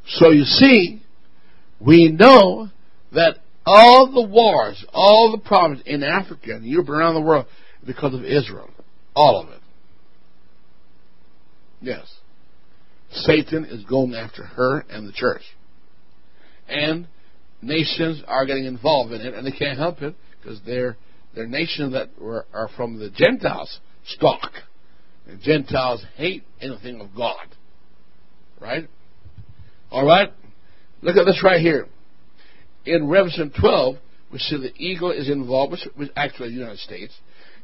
So you see, we know that all the wars, all the problems in Africa and Europe around the world because of Israel. All of it. Yes. Satan is going after her and the church. And nations are getting involved in it, and they can't help it because they're, they're nations that were, are from the Gentiles stock. And Gentiles hate anything of God. Right? All right? Look at this right here. In Revelation 12, we see the eagle is involved, which is actually the United States,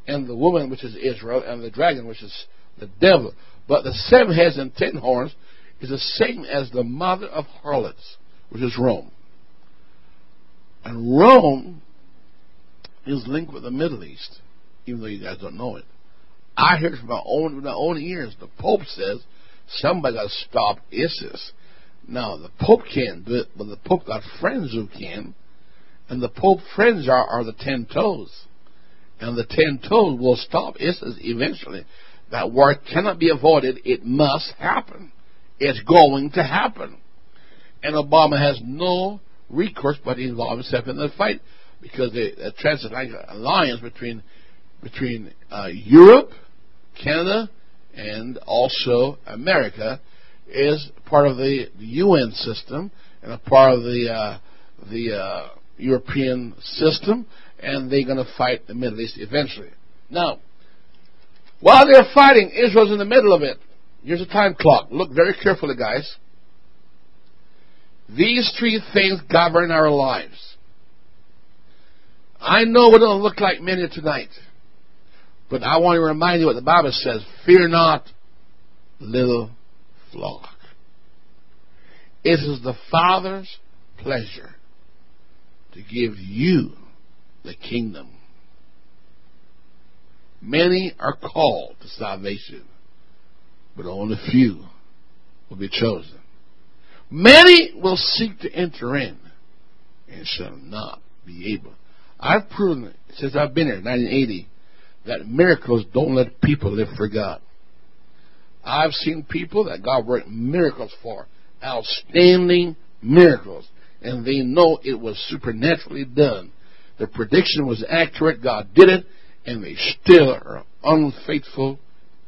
and the woman, which is Israel, and the dragon, which is the devil. But the seven heads and ten horns is the same as the mother of harlots, which is Rome. And Rome is linked with the Middle East, even though you guys don't know it. I heard from my own my own ears. The Pope says somebody got to stop ISIS. Now the Pope can't do it, but the Pope got friends who can, and the Pope friends are, are the ten toes, and the ten toes will stop ISIS eventually. That war cannot be avoided. It must happen. It's going to happen. And Obama has no recourse but involve himself in the fight because the, the transatlantic alliance between between uh, Europe, Canada, and also America is part of the, the UN system and a part of the uh, the uh, European system, and they're going to fight the Middle East eventually. Now, while they're fighting, Israel's in the middle of it. Here's a time clock. Look very carefully, guys. These three things govern our lives. I know we don't look like many tonight, but I want to remind you what the Bible says. Fear not, little flock. It is the Father's pleasure to give you the kingdom. Many are called to salvation, but only few will be chosen. Many will seek to enter in and shall not be able. I've proven since I've been here, 1980, that miracles don't let people live for God. I've seen people that God worked miracles for, outstanding miracles, and they know it was supernaturally done. The prediction was accurate, God did it, and they still are unfaithful,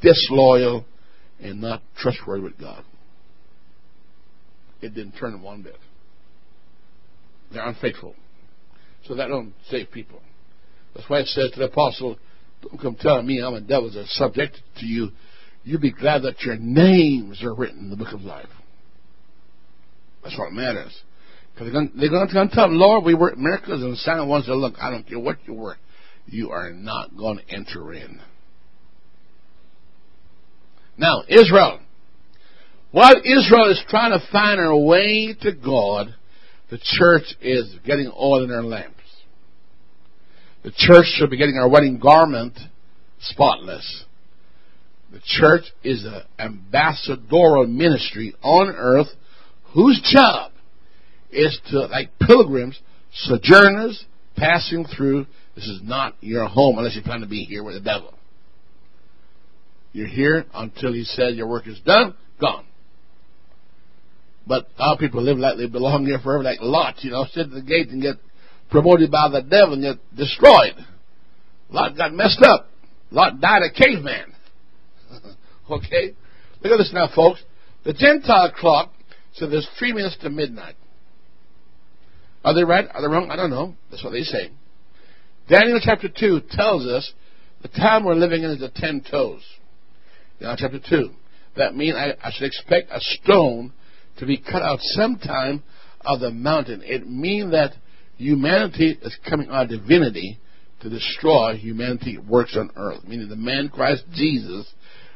disloyal, and not trustworthy with God. It didn't turn them one bit. They're unfaithful. So that don't save people. That's why it says to the apostle, don't come telling me I'm a devil are subjected to you. You'll be glad that your names are written in the book of life. That's what matters. Because they're going to come tell them, Lord, we work miracles and sign ones that look, I don't care what you work you are not going to enter in. Now, Israel. While Israel is trying to find her way to God, the church is getting oil in her lamps. The church should be getting our wedding garment spotless. The church is an ambassadorial ministry on earth whose job is to, like pilgrims, sojourners passing through this is not your home unless you plan to be here with the devil. You're here until he says your work is done, gone. But our people live like they belong here forever, like Lot, you know, sit at the gate and get promoted by the devil and get destroyed. Lot got messed up. Lot died a caveman. okay? Look at this now, folks. The Gentile clock said there's three minutes to midnight. Are they right? Are they wrong? I don't know. That's what they say. Daniel chapter 2 tells us the time we're living in is the ten toes. Daniel chapter 2. That means I, I should expect a stone to be cut out sometime of the mountain. It means that humanity is coming out of divinity to destroy humanity works on earth. Meaning the man Christ Jesus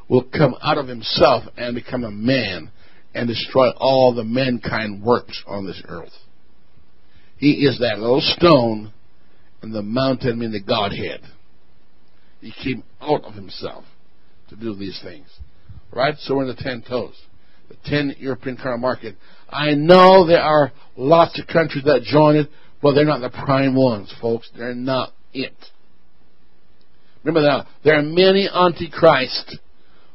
will come out of himself and become a man and destroy all the mankind works on this earth. He is that little stone in the mountain mean the Godhead. He came out of himself. to do these things. Right? So we're in the ten toes. The ten European car market. I know there are lots of countries that join it, but they're not the prime ones, folks. They're not it. Remember now, there are many antichrists,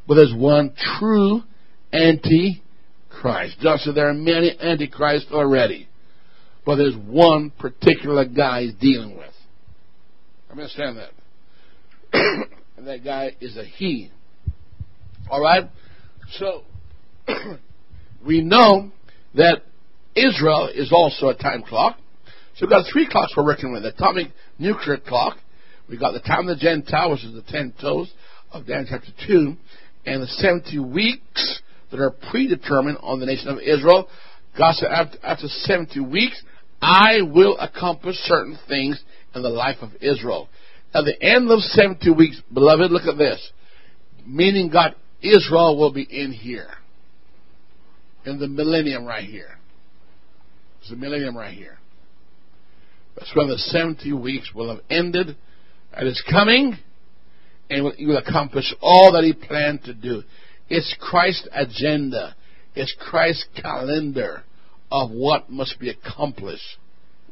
but there's one true antichrist. Just so there are many antichrists already, but there's one particular guy he's dealing with. I understand that. and that guy is a he. All right? So, we know that Israel is also a time clock. So we've got three clocks we're working with. The atomic nuclear clock. We've got the time of the Gentile, which is the ten toes of Daniel chapter 2. And the 70 weeks that are predetermined on the nation of Israel. God said, after 70 weeks, I will accomplish certain things in the life of Israel. At the end of 70 weeks, beloved, look at this. Meaning God, Israel will be in here. In the millennium right here. It's the millennium right here. That's when the 70 weeks will have ended and is coming and he will accomplish all that he planned to do. It's Christ's agenda. It's Christ's calendar of what must be accomplished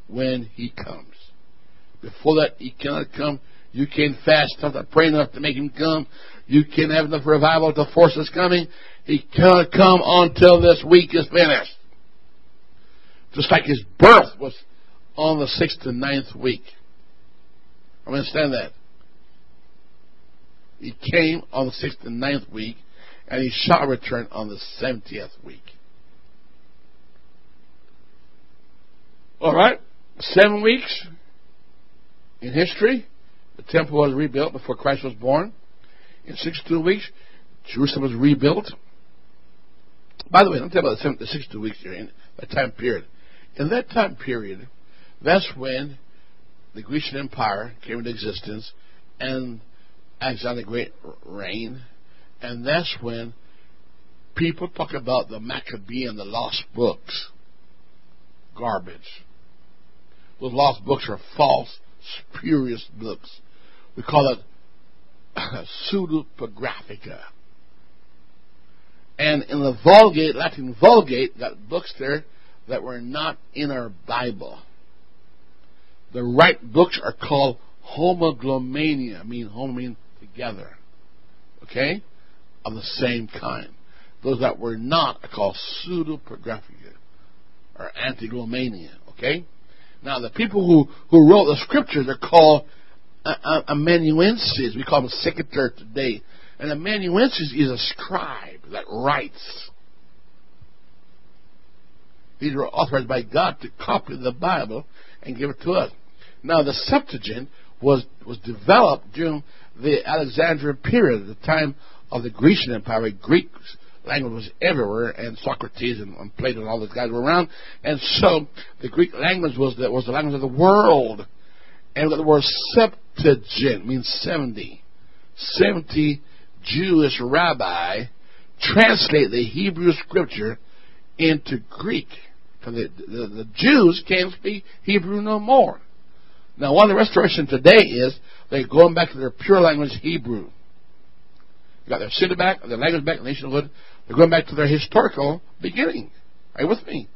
when he comes. Before that, he cannot come. You can't fast enough, pray enough to make him come. You can't have enough revival to force his coming. He cannot come until this week is finished. Just like his birth was on the sixth and ninth week. I understand that. He came on the sixth and ninth week, and he shall return on the seventieth week. All right, seven weeks in history. The temple was rebuilt before Christ was born. In 62 weeks, Jerusalem was rebuilt. By the way, tell you about the 62 weeks here in that time period. In that time period, that's when the Grecian Empire came into existence and Alexander the Great reigned. And that's when people talk about the Maccabean, the lost books. Garbage. Those lost books are false, spurious books. We call it pseudepigraphica. And in the Vulgate, Latin Vulgate, got books there that were not in our Bible. The right books are called homoglomania, mean homo mean together. Okay? Of the same kind. Those that were not are called pseudepigraphica or antiglomania. Okay? Now the people who, who wrote the scriptures are called uh, uh, amanuenses. We call them secretary today. And amanuensis is a scribe that writes. These were authorized by God to copy the Bible and give it to us. Now, the Septuagint was, was developed during the Alexandrian period, the time of the Grecian Empire. Greek language was everywhere, and Socrates and, and Plato and all those guys were around. And so, the Greek language was the, was the language of the world. And the word Septuagint means 70. 70 Jewish rabbi translate the Hebrew scripture into Greek. The, the, the, Jews can't speak Hebrew no more. Now, one of the restoration today is they're going back to their pure language, Hebrew. They got their city back, their language back, nationhood. They're going back to their historical beginning. Are you with me?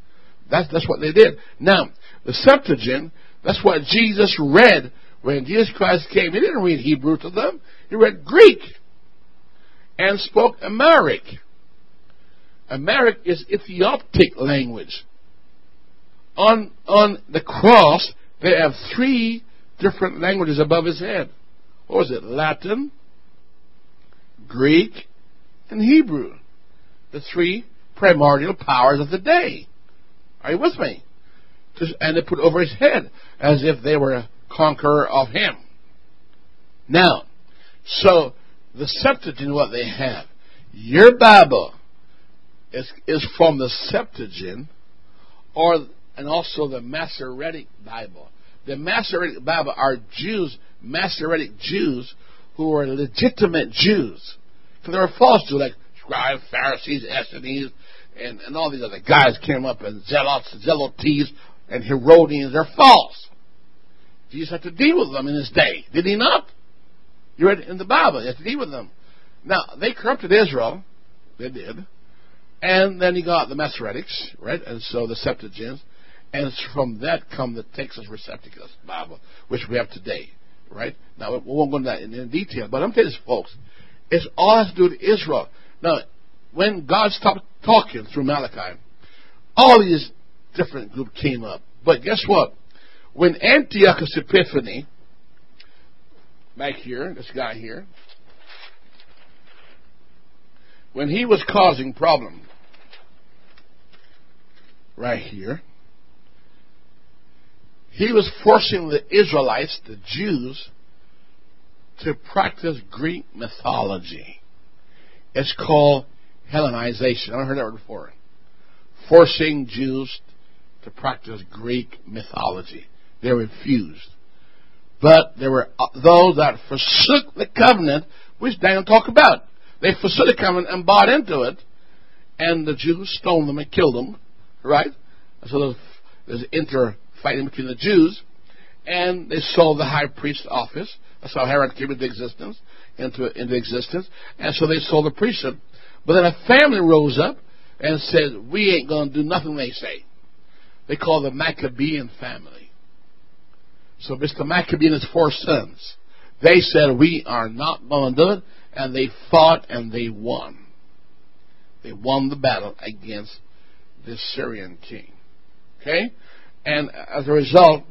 That's, that's what they did. Now, the Septuagint, that's what Jesus read when Jesus Christ came. He didn't read Hebrew to them. He read Greek and spoke Amharic. Amharic is Ethiopic language. On, on the cross, they have three different languages above his head. What was it? Latin, Greek, and Hebrew. The three primordial powers of the day. Are you with me? And they put over his head as if they were a conqueror of him. Now, so the Septuagint, what they have, your Bible is, is from the Septuagint, or and also the Masoretic Bible. The Masoretic Bible are Jews, Masoretic Jews, who were legitimate Jews. Because there were false Jews like scribes, Pharisees, Essenes, and, and all these other guys came up and zealots, zealotes, and Herodians. They're false. Jesus had to deal with them in his day, did he not? You read in the Bible, he had to deal with them. Now, they corrupted Israel. They did. And then you got the Masoretics, right? And so the Septuagint. And from that come the Textus Receptus Bible, which we have today, right? Now, we won't go into that in, in detail, but I'm telling you this, folks. It's all has to do with Israel. Now, when God stopped talking through Malachi, all these different groups came up. But guess what? When Antiochus Epiphanes, back here, this guy here, when he was causing problem, right here, he was forcing the Israelites, the Jews, to practice Greek mythology. It's called Hellenization. I've heard that word before. Forcing Jews to practice Greek mythology. They refused. But there were uh, those that forsook the covenant, which Daniel talked about. They forsook the covenant and bought into it, and the Jews stoned them and killed them, right? So there's, inter fighting between the Jews, and they sold the high priest office. That's how Herod came into existence, into, into existence, and so they sold the priesthood. But then a family rose up and said, "We ain't going to do nothing they say." They call the Maccabean family. So Mr. Maccabee and his four sons, they said, "We are not going to do it," and they fought and they won. They won the battle against the Syrian king. Okay? And as a result,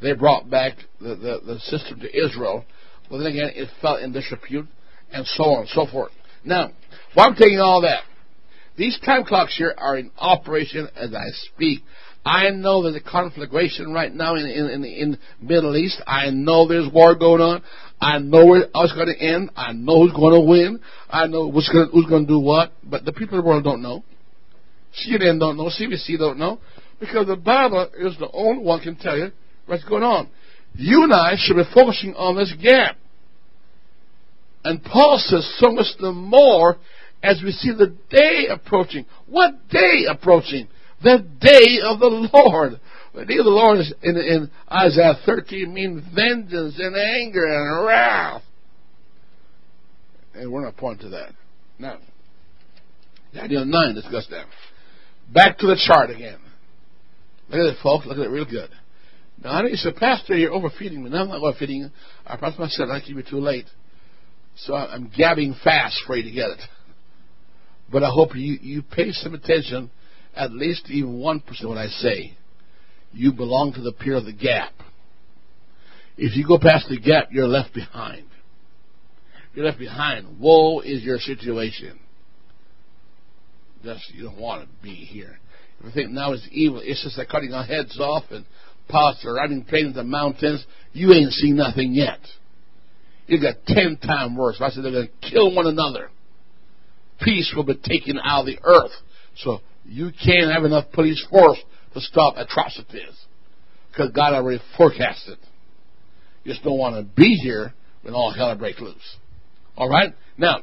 they brought back the, the, the system to Israel. But then again, it fell in disrepute, and so on and so forth. Now, why I'm taking all that? These time clocks here are in operation as I speak. I know there's a conflagration right now in in, in, in Middle East. I know there's war going on. I know where it's going to end. I know who's going to win. I know who's going to, who's going to do what. But the people of the world don't know. CNN don't know. CBC don't know. Because the Bible is the only one can tell you what's going on. You and I should be focusing on this gap. And Paul says so much the more as we see the day approaching. What day approaching? The day of the Lord. The day of the Lord is in, in Isaiah 13 means vengeance and anger and wrath. And we're not pointing to that. Now, Daniel 9 discuss that. Back to the chart again. Look at it, folks. Look at it real good. Now, I know you said, Pastor, you're overfeeding me. No, I'm not overfeeding you. I promised myself I'd keep you too late. So I'm gabbing fast for you to get it. But I hope you, you pay some attention, at least even 1% of what I say. You belong to the peer of the gap. If you go past the gap, you're left behind. You're left behind. Woe is your situation. Just, you don't want to be here. Think now is evil, it's just like cutting our heads off and pots or riding trains in the mountains. You ain't seen nothing yet. You got ten times worse. I said they're going to kill one another. Peace will be taken out of the earth. So you can't have enough police force to stop atrocities. Because God already forecasted. You just don't want to be here when all hell breaks loose. All right? Now,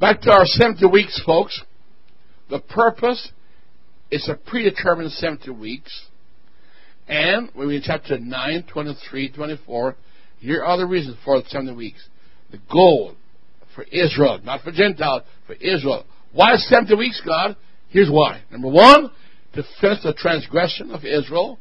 back to our 70 weeks, folks. The purpose is a predetermined 70 weeks. And when we in chapter 9, 23, 24, here are the reasons for the 70 weeks. The goal for Israel, not for Gentiles, for Israel. Why 70 weeks, God? Here's why. Number one, to finish the transgression of Israel,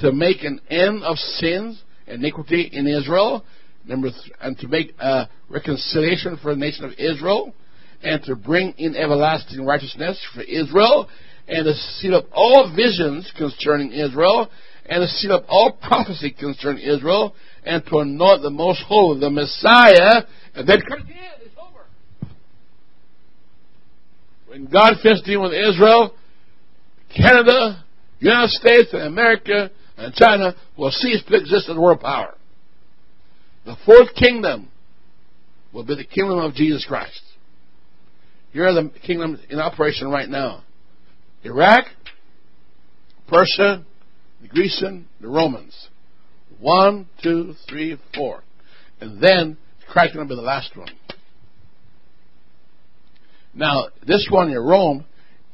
to make an end of sins, and iniquity in Israel, number th- and to make a reconciliation for the nation of Israel, and to bring in everlasting righteousness for Israel, and to seal up all visions concerning Israel, and to seal up all prophecy concerning Israel, and to anoint the most holy, the Messiah, and then come again. It's over. When God finished dealing with Israel, Canada, United States, and America, and China will cease to exist as world power. The fourth kingdom will be the kingdom of Jesus Christ. Here are the kingdoms in operation right now. Iraq, Persia, the Grecian, the Romans. One, two, three, four. And then Christ is going to be the last one. Now, this one in Rome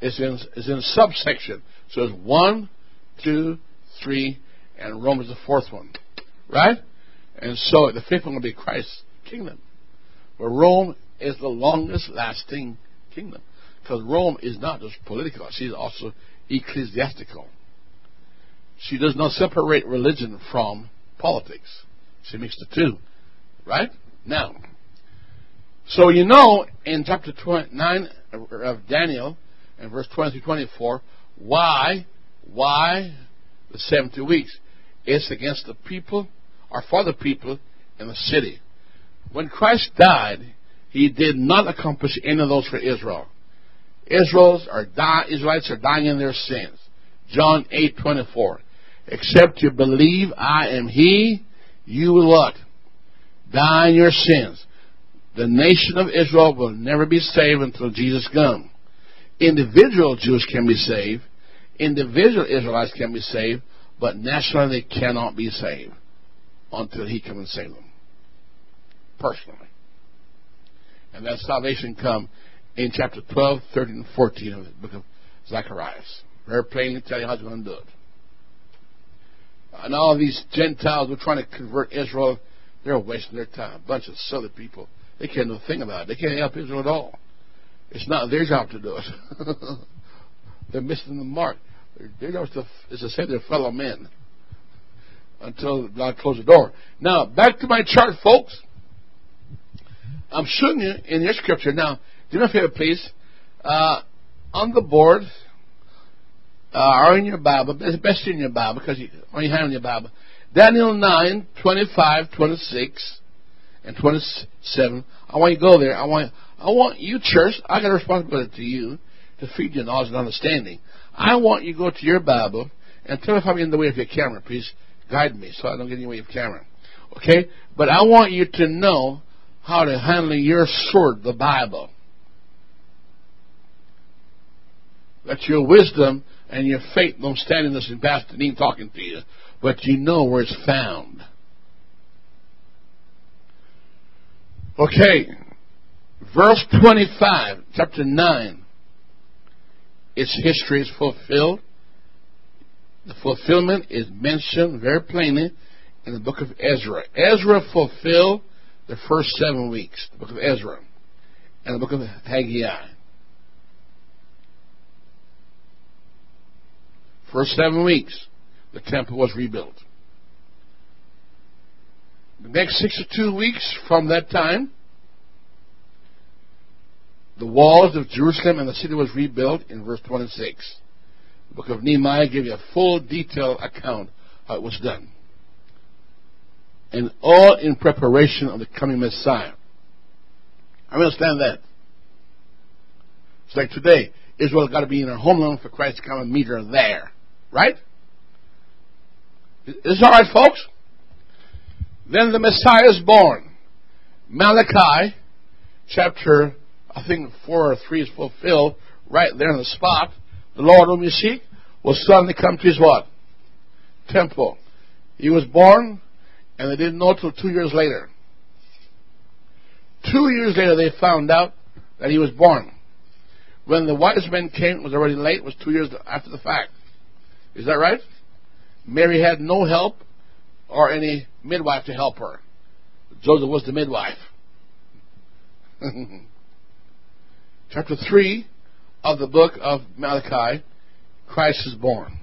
is in, is in subsection. So it's one, two, three, and Rome is the fourth one. Right? And so the fifth one will be Christ's kingdom. But Rome is the longest lasting kingdom. Because Rome is not just political, she's also ecclesiastical. She does not separate religion from politics. She mixed the two. Right? Now, so you know in chapter 9 uh, of Daniel, in verse 20 to 24, why, why the 70 weeks? It's against the people, or for the people in the city. When Christ died, he did not accomplish any of those for Israel. Israel's are die, Israelites are dying in their sins. John 8:24. Except you believe I am He, you will what? Die in your sins. The nation of Israel will never be saved until Jesus comes. Individual Jews can be saved. Individual Israelites can be saved, but nationally they cannot be saved until He comes and save them. Personally. And that salvation come in chapter 12, 13, and 14 of the book of Zacharias. Very plainly tell you how going to do it. And all these Gentiles who are trying to convert Israel, they're wasting their time. A bunch of silly people. They can't do a thing about it. They can't help Israel at all. It's not their job to do it. they're missing the mark. Their job is to save their fellow men until God closes the door. Now, back to my chart, folks. I'm showing you in your scripture. Now, do me a favor, please. Uh, on the board, uh, or in your Bible, it's best in your Bible because you, on your hand in your Bible. Daniel 9, 25, 26, and 27. I want you to go there. I want, I want you, church, I got a responsibility to you to feed you knowledge and understanding. I want you to go to your Bible and tell me if I'm in the way of your camera. Please guide me so I don't get in the way of your camera. Okay? But I want you to know how to handle your sword, the Bible. That your wisdom and your faith don't stand in this and Pastor talking to you, but you know where it's found. Okay, verse 25, chapter 9. Its history is fulfilled. The fulfillment is mentioned very plainly in the book of Ezra. Ezra fulfilled the first seven weeks, the book of Ezra, and the book of Haggai. First seven weeks, the temple was rebuilt. The next 62 weeks from that time, the walls of Jerusalem and the city was rebuilt in verse 26. The book of Nehemiah gives you a full detailed account how it was done and all in preparation of the coming Messiah. I understand that. It's like today, Israel's got to be in her homeland for Christ to come and meet her there. Right? Is this alright, folks? Then the Messiah is born. Malachi, chapter, I think 4 or 3 is fulfilled right there on the spot. The Lord whom you seek will suddenly come to his what? Temple. He was born and they didn't know till two years later. Two years later, they found out that he was born. When the wise men came, it was already late. It was two years after the fact. Is that right? Mary had no help or any midwife to help her. Joseph was the midwife. Chapter 3 of the book of Malachi, Christ is born.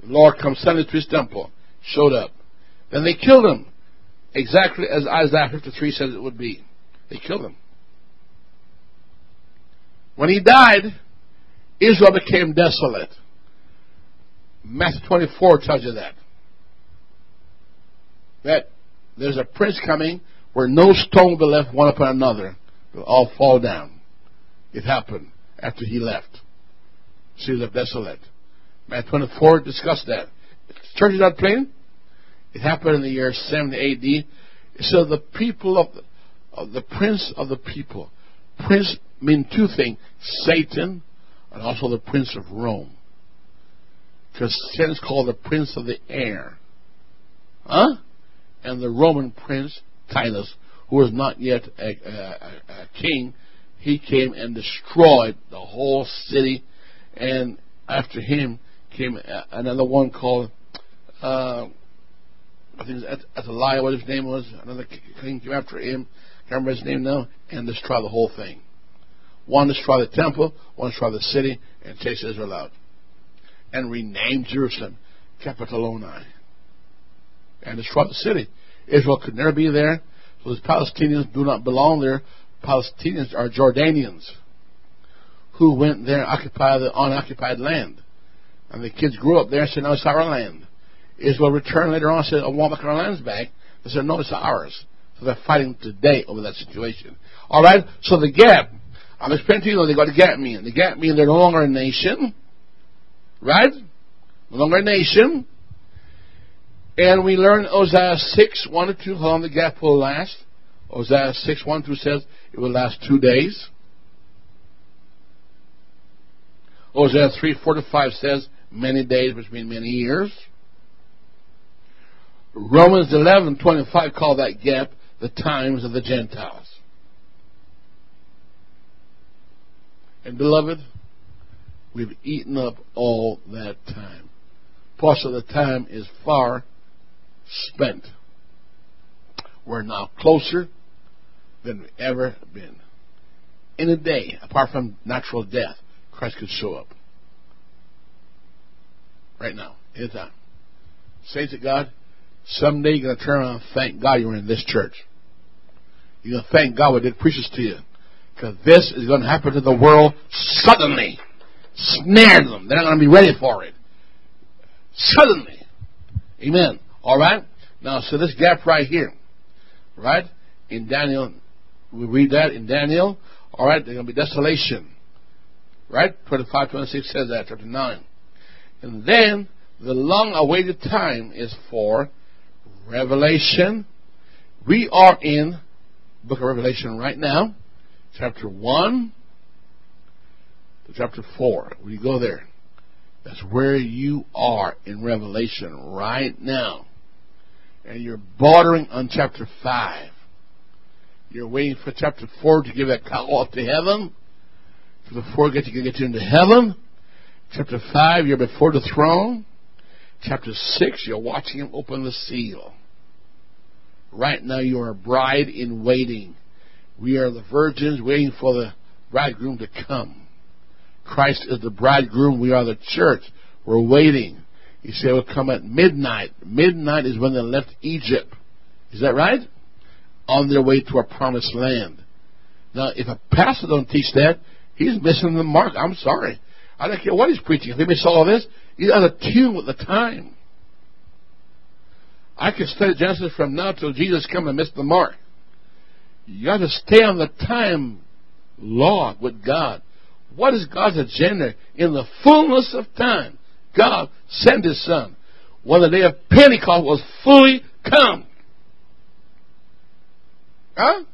The Lord comes suddenly to his temple, showed up. Then they killed him, exactly as Isaiah 53 says it would be. They killed him. When he died, Israel became desolate. Matthew 24 tells you that. That there's a prince coming where no stone will be left one upon another. They'll all fall down. It happened after he left. She was desolate. Matthew 24 discussed that. Church is not plain? It happened in the year 70 AD. So the people of the, of the prince of the people. Prince mean two things Satan and also the prince of Rome. Because Satan is called the prince of the air. Huh? And the Roman prince, Titus, who was not yet a, a, a king, he came and destroyed the whole city. And after him came another one called uh, I think Athaliah, what his name was, another king came after him, can't remember his name now, and destroy the whole thing. One destroyed the temple, one destroyed the city, and chase Israel out. And renamed Jerusalem Capitoloni. And destroy the city. Israel could never be there, so the Palestinians do not belong there. Palestinians are Jordanians who went there and occupied the unoccupied land. And the kids grew up there and said, No, it's our land. Israel returned later on and said, I want my lands back. They said, No, it's ours. So they're fighting today over that situation. All right? So the gap. I'm explaining to you what they got the gap mean. The gap mean they're no longer a nation. Right? No longer a nation. And we learn Hosea 6, 1 to 2, how long the gap will last. Hosea 6, 1 2 says it will last two days. Hosea 3, 4 to 5 says many days, which means many years. Romans 11, 25 call that gap the times of the Gentiles. And beloved, we've eaten up all that time. Part of the time is far spent. We're now closer than we've ever been. In a day, apart from natural death, Christ could show up. Right now, anytime. Say to God, someday you're going to turn around and thank God you were in this church. You're going to thank God what did preaches to you. Because this is going to happen to the world suddenly. Snare them. They're not going to be ready for it. Suddenly. Amen. Alright? Now, so this gap right here. Right? In Daniel, we read that in Daniel. Alright, there's going to be desolation. Right? 25, 26 says that, chapter 9. And then, the long awaited time is for Revelation. We are in book of Revelation right now, chapter 1 to chapter 4. When you go there, that's where you are in Revelation right now. And you're bordering on chapter 5. You're waiting for chapter 4 to give that call up to heaven. For the 4 get you, get you into heaven. Chapter 5, you're before the throne. Chapter 6, you're watching him open the seal. Right now, you are a bride in waiting. We are the virgins waiting for the bridegroom to come. Christ is the bridegroom. We are the church. We're waiting. He said we'll come at midnight. Midnight is when they left Egypt. Is that right? On their way to a promised land. Now, if a pastor don't teach that, he's missing the mark. I'm sorry. I don't care what he's preaching. If he misses all this, he's out of tune with the time. I can study Genesis from now till Jesus come and miss the mark. You got to stay on the time law with God. What is God's agenda? In the fullness of time, God sent His Son. When the day of Pentecost was fully come. Huh?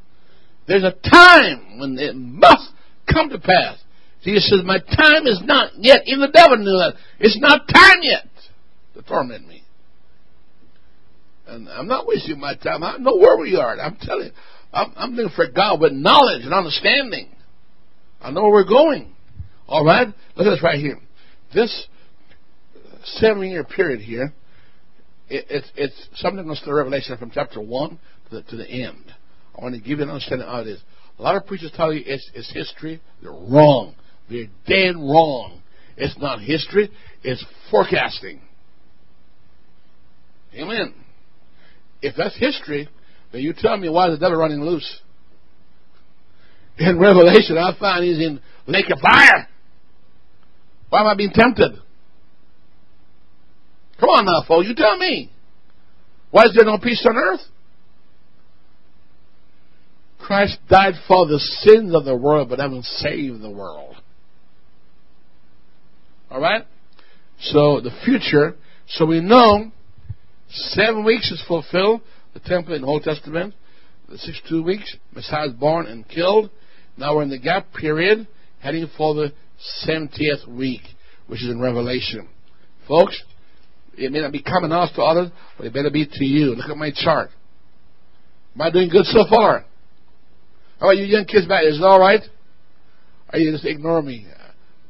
There's a time when it must come to pass. Jesus says, My time is not yet. Even the devil knew that. It's not time yet to torment me. And I'm not wasting my time. I know where we are. I'm telling you, I'm, I'm looking for God with knowledge and understanding. I know where we're going. All right? Look at this right here. This seven year period here, it, it's, it's something that's the revelation from chapter 1 to the, to the end. I want to give you an understanding of how it is. A lot of preachers tell you it's, it's history. They're wrong. They're dead wrong. It's not history, it's forecasting. Amen. If that's history, then you tell me why the devil running loose? In Revelation, I find he's in lake of fire. Why am I being tempted? Come on now, folks, you tell me. Why is there no peace on earth? Christ died for the sins of the world, but haven't saved the world. All right? So the future, so we know Seven weeks is fulfilled, the temple in the Old Testament. The 62 weeks, Messiah is born and killed. Now we're in the gap period, heading for the 70th week, which is in Revelation. Folks, it may not be common house to others, but it better be to you. Look at my chart. Am I doing good so far? How about you young kids back? Is it all right? Are you just ignore me?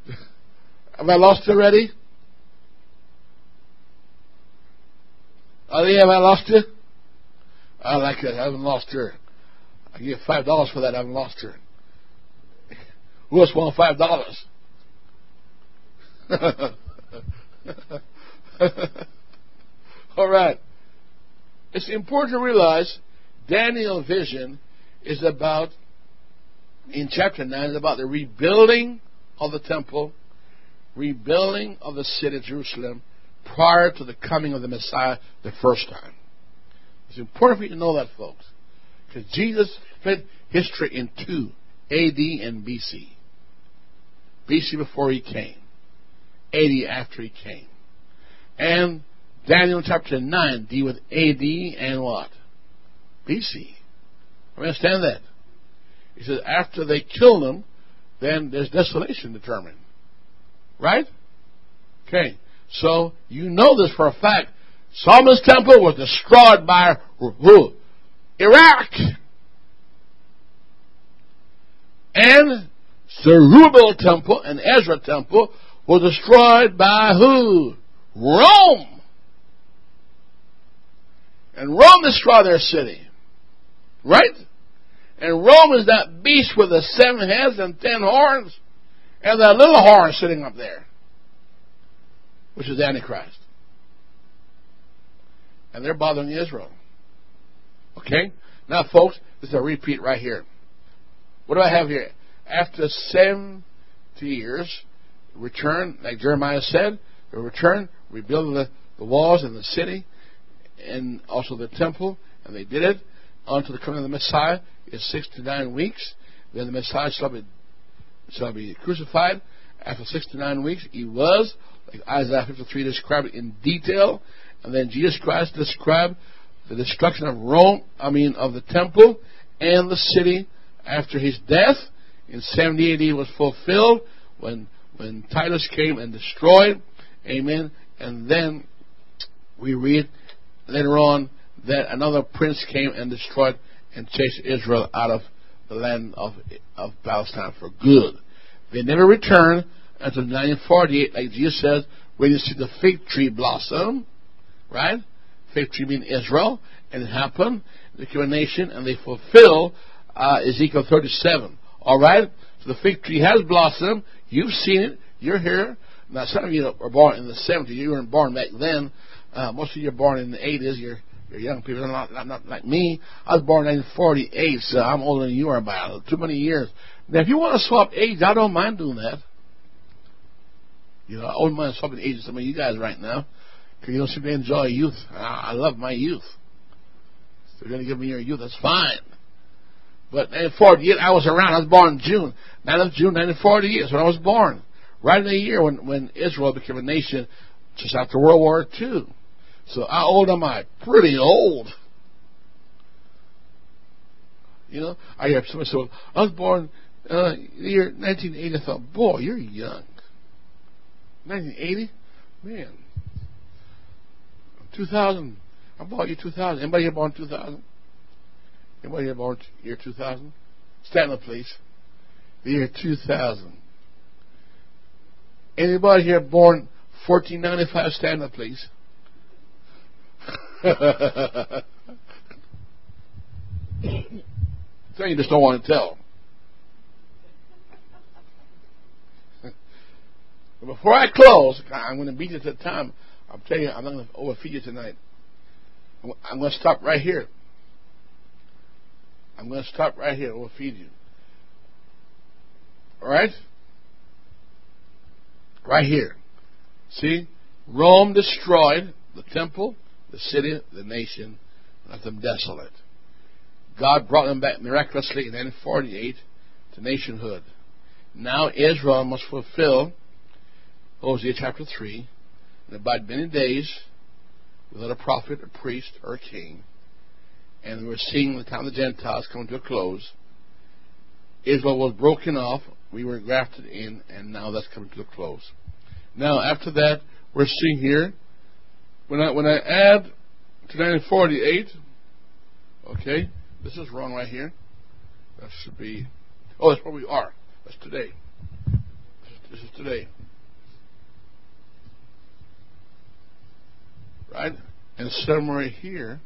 Have I lost already? Oh, yeah, have I lost you? I like it. I haven't lost her. I give five dollars for that. I haven't lost her. Who else want five dollars? All right. It's important to realize Daniel's vision is about, in chapter 9, is about the rebuilding of the temple, rebuilding of the city of Jerusalem prior to the coming of the Messiah the first time. It's important for you to know that, folks. Because Jesus split history in two AD and BC. BC before he came, AD after he came. And Daniel chapter 9 deal with AD and what? BC. Understand that? He says after they kill them, then there's desolation determined. Right? Okay. So you know this for a fact. Solomon's temple was destroyed by who? Iraq. And Zerubbabel temple and Ezra temple were destroyed by who? Rome. And Rome destroyed their city. Right? And Rome is that beast with the seven heads and ten horns, and that little horn sitting up there, which is Antichrist. And they're bothering Israel. Okay? Now, folks, this is a repeat right here. What do I have here? After 70 years, return, like Jeremiah said, they return, rebuild the, the walls and the city, and also the temple, and they did it unto the coming of the Messiah is six to nine weeks. Then the Messiah shall be shall be crucified. After six to nine weeks, he was, like Isaiah 53 described in detail. And then Jesus Christ described the destruction of Rome, I mean, of the temple and the city after his death. In 70 AD was fulfilled when, when Titus came and destroyed. Amen. And then we read later on that another prince came and destroyed and chased Israel out of the land of, of Palestine for good. They never returned until 1948, like Jesus says, when you see the fig tree blossom, right? Fig tree means Israel, and it happened. They became a nation, and they fulfill uh, Ezekiel 37. All right? So the fig tree has blossomed. You've seen it. You're here. Now, some of you were born in the 70s. You weren't born back then. Uh, most of you are born in the 80s. You're you're young people, not, not, not like me. I was born in 1948, so I'm older than you are by too many years. Now, if you want to swap age, I don't mind doing that. You know, I wouldn't mind swapping ages with some of you guys right now because you don't seem to enjoy youth. I love my youth. So you're going to give me your youth, that's fine. But in 48, I was around. I was born in June. 9th of June, 1948 is when I was born. Right in the year when, when Israel became a nation just after World War II. So how old am I? Pretty old. You know, I have somebody say, I was born uh, year 1980. I thought, boy, you're young. 1980? Man. 2000. I bought you 2000. Anybody here born 2000? Anybody here born year 2000? Stand up, please. The year 2000. Anybody here born 1495? Stand up, please. so you just don't want to tell. Before I close, I'm going to beat you to the time. I'm telling you, I'm not going to overfeed you tonight. I'm going to stop right here. I'm going to stop right here, overfeed you. All right? Right here. See? Rome destroyed the temple the city, the nation, left them desolate. God brought them back miraculously in 1948 to nationhood. Now Israel must fulfill Hosea chapter 3 and abide many days without a prophet, a priest, or a king. And we're seeing the time of the Gentiles coming to a close. Israel was broken off, we were grafted in, and now that's coming to a close. Now, after that, we're seeing here when I when I add to 1948, okay, this is wrong right here. That should be. Oh, that's where we are. That's today. This is today. Right? And somewhere here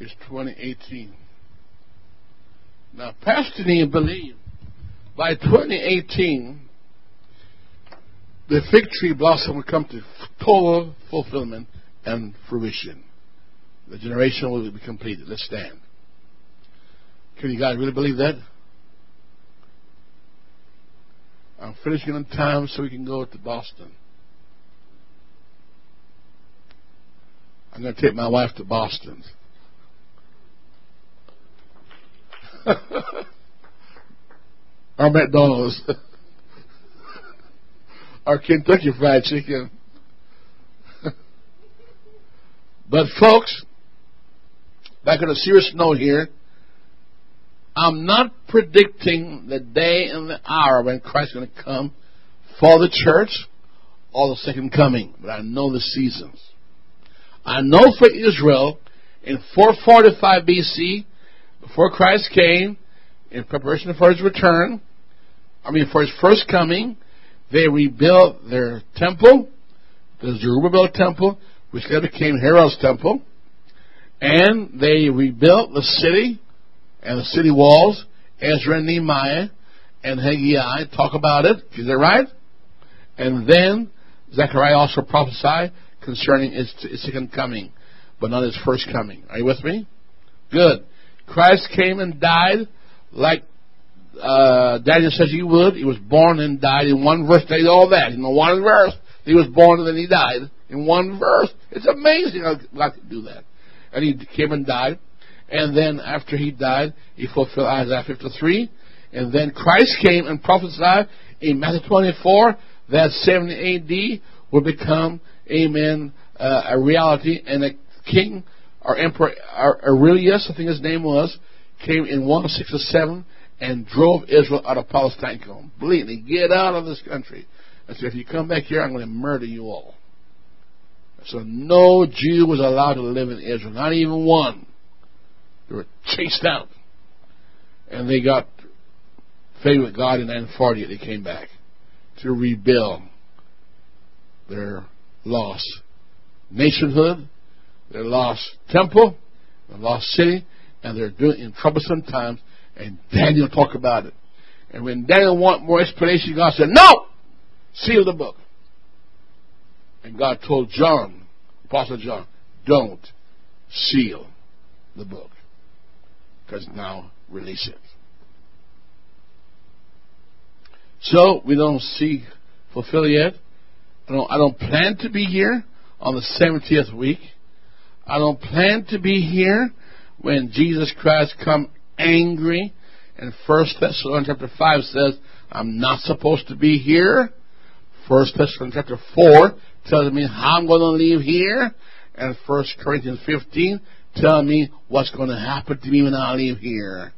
is 2018. Now, Pastor Neil believed by 2018 the fig tree blossom will come to total fulfillment and fruition. The generation will be completed. Let's stand. Can you guys really believe that? I'm finishing on time so we can go to Boston. I'm going to take my wife to Boston. Our McDonald's. Our Kentucky Fried Chicken. but folks, back on a serious note here, I'm not predicting the day and the hour when Christ is going to come for the church or the second coming, but I know the seasons. I know for Israel in 445 BC, before Christ came, in preparation for his return, I mean for his first coming, they rebuilt their temple, the Zerubbabel temple, which later became Herod's temple, and they rebuilt the city and the city walls. Ezra and Nehemiah and Haggai talk about it. Is that right? And then Zechariah also prophesied concerning his, his second coming, but not his first coming. Are you with me? Good. Christ came and died like uh, Daniel says he would. He was born and died in one verse. Tell you all that. In the one verse, he was born and then he died in one verse. It's amazing how God could do that. And he came and died. And then after he died, he fulfilled Isaiah 53. And then Christ came and prophesied in Matthew 24 that 70 AD would become amen, uh, a reality, and a king or emperor Aurelius, I think his name was, came in 167 and drove Israel out of Palestine completely. Get out of this country. And said, if you come back here, I'm going to murder you all. So no Jew was allowed to live in Israel, not even one. They were chased out. And they got favor with God in 940. They came back to rebuild their lost nationhood, their lost temple, their lost city, and they're doing in troublesome times. And Daniel talked about it. And when Daniel wanted more explanation, God said, No! Seal the book. And God told John, Apostle John, don't seal the book. Because now release it. So we don't see fulfill yet. I don't, I don't plan to be here on the 70th week. I don't plan to be here when Jesus Christ come angry. And First Thessalonians chapter 5 says, I'm not supposed to be here. First Thessalonians chapter 4 tells me how I'm going to leave here. And First Corinthians 15 tells me what's going to happen to me when I leave here.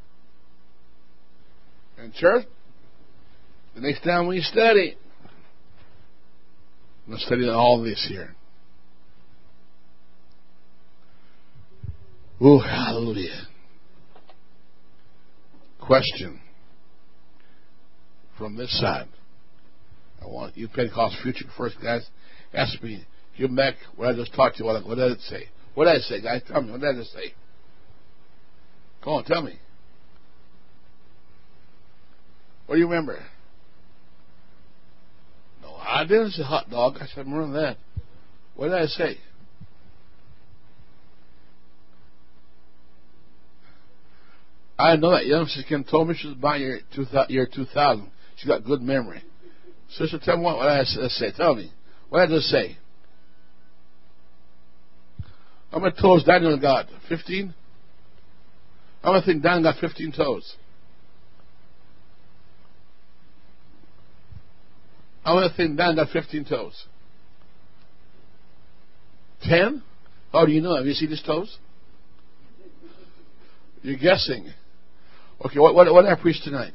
And church, the next time we study, to study all this here. Oh, hallelujah. Question from this side. I want you Pentecost Future first guys. Ask me, give back what I just talked to you. What did it say? What did I say, guys? Tell me. What did I say? Come on, tell me. What do you remember? No, I didn't say hot dog. I said more than that. What did I say? I know that young sister told me she was buying year, year 2000. She got good memory. Sister, tell me what, what I uh, say. Tell me. What I say? How many toes Daniel got? 15? How many think Daniel got 15 toes? Want to think Dan got 15 toes. 10? How do you know? Have you seen his toes? You're guessing. Okay, what, what, what did I preach tonight?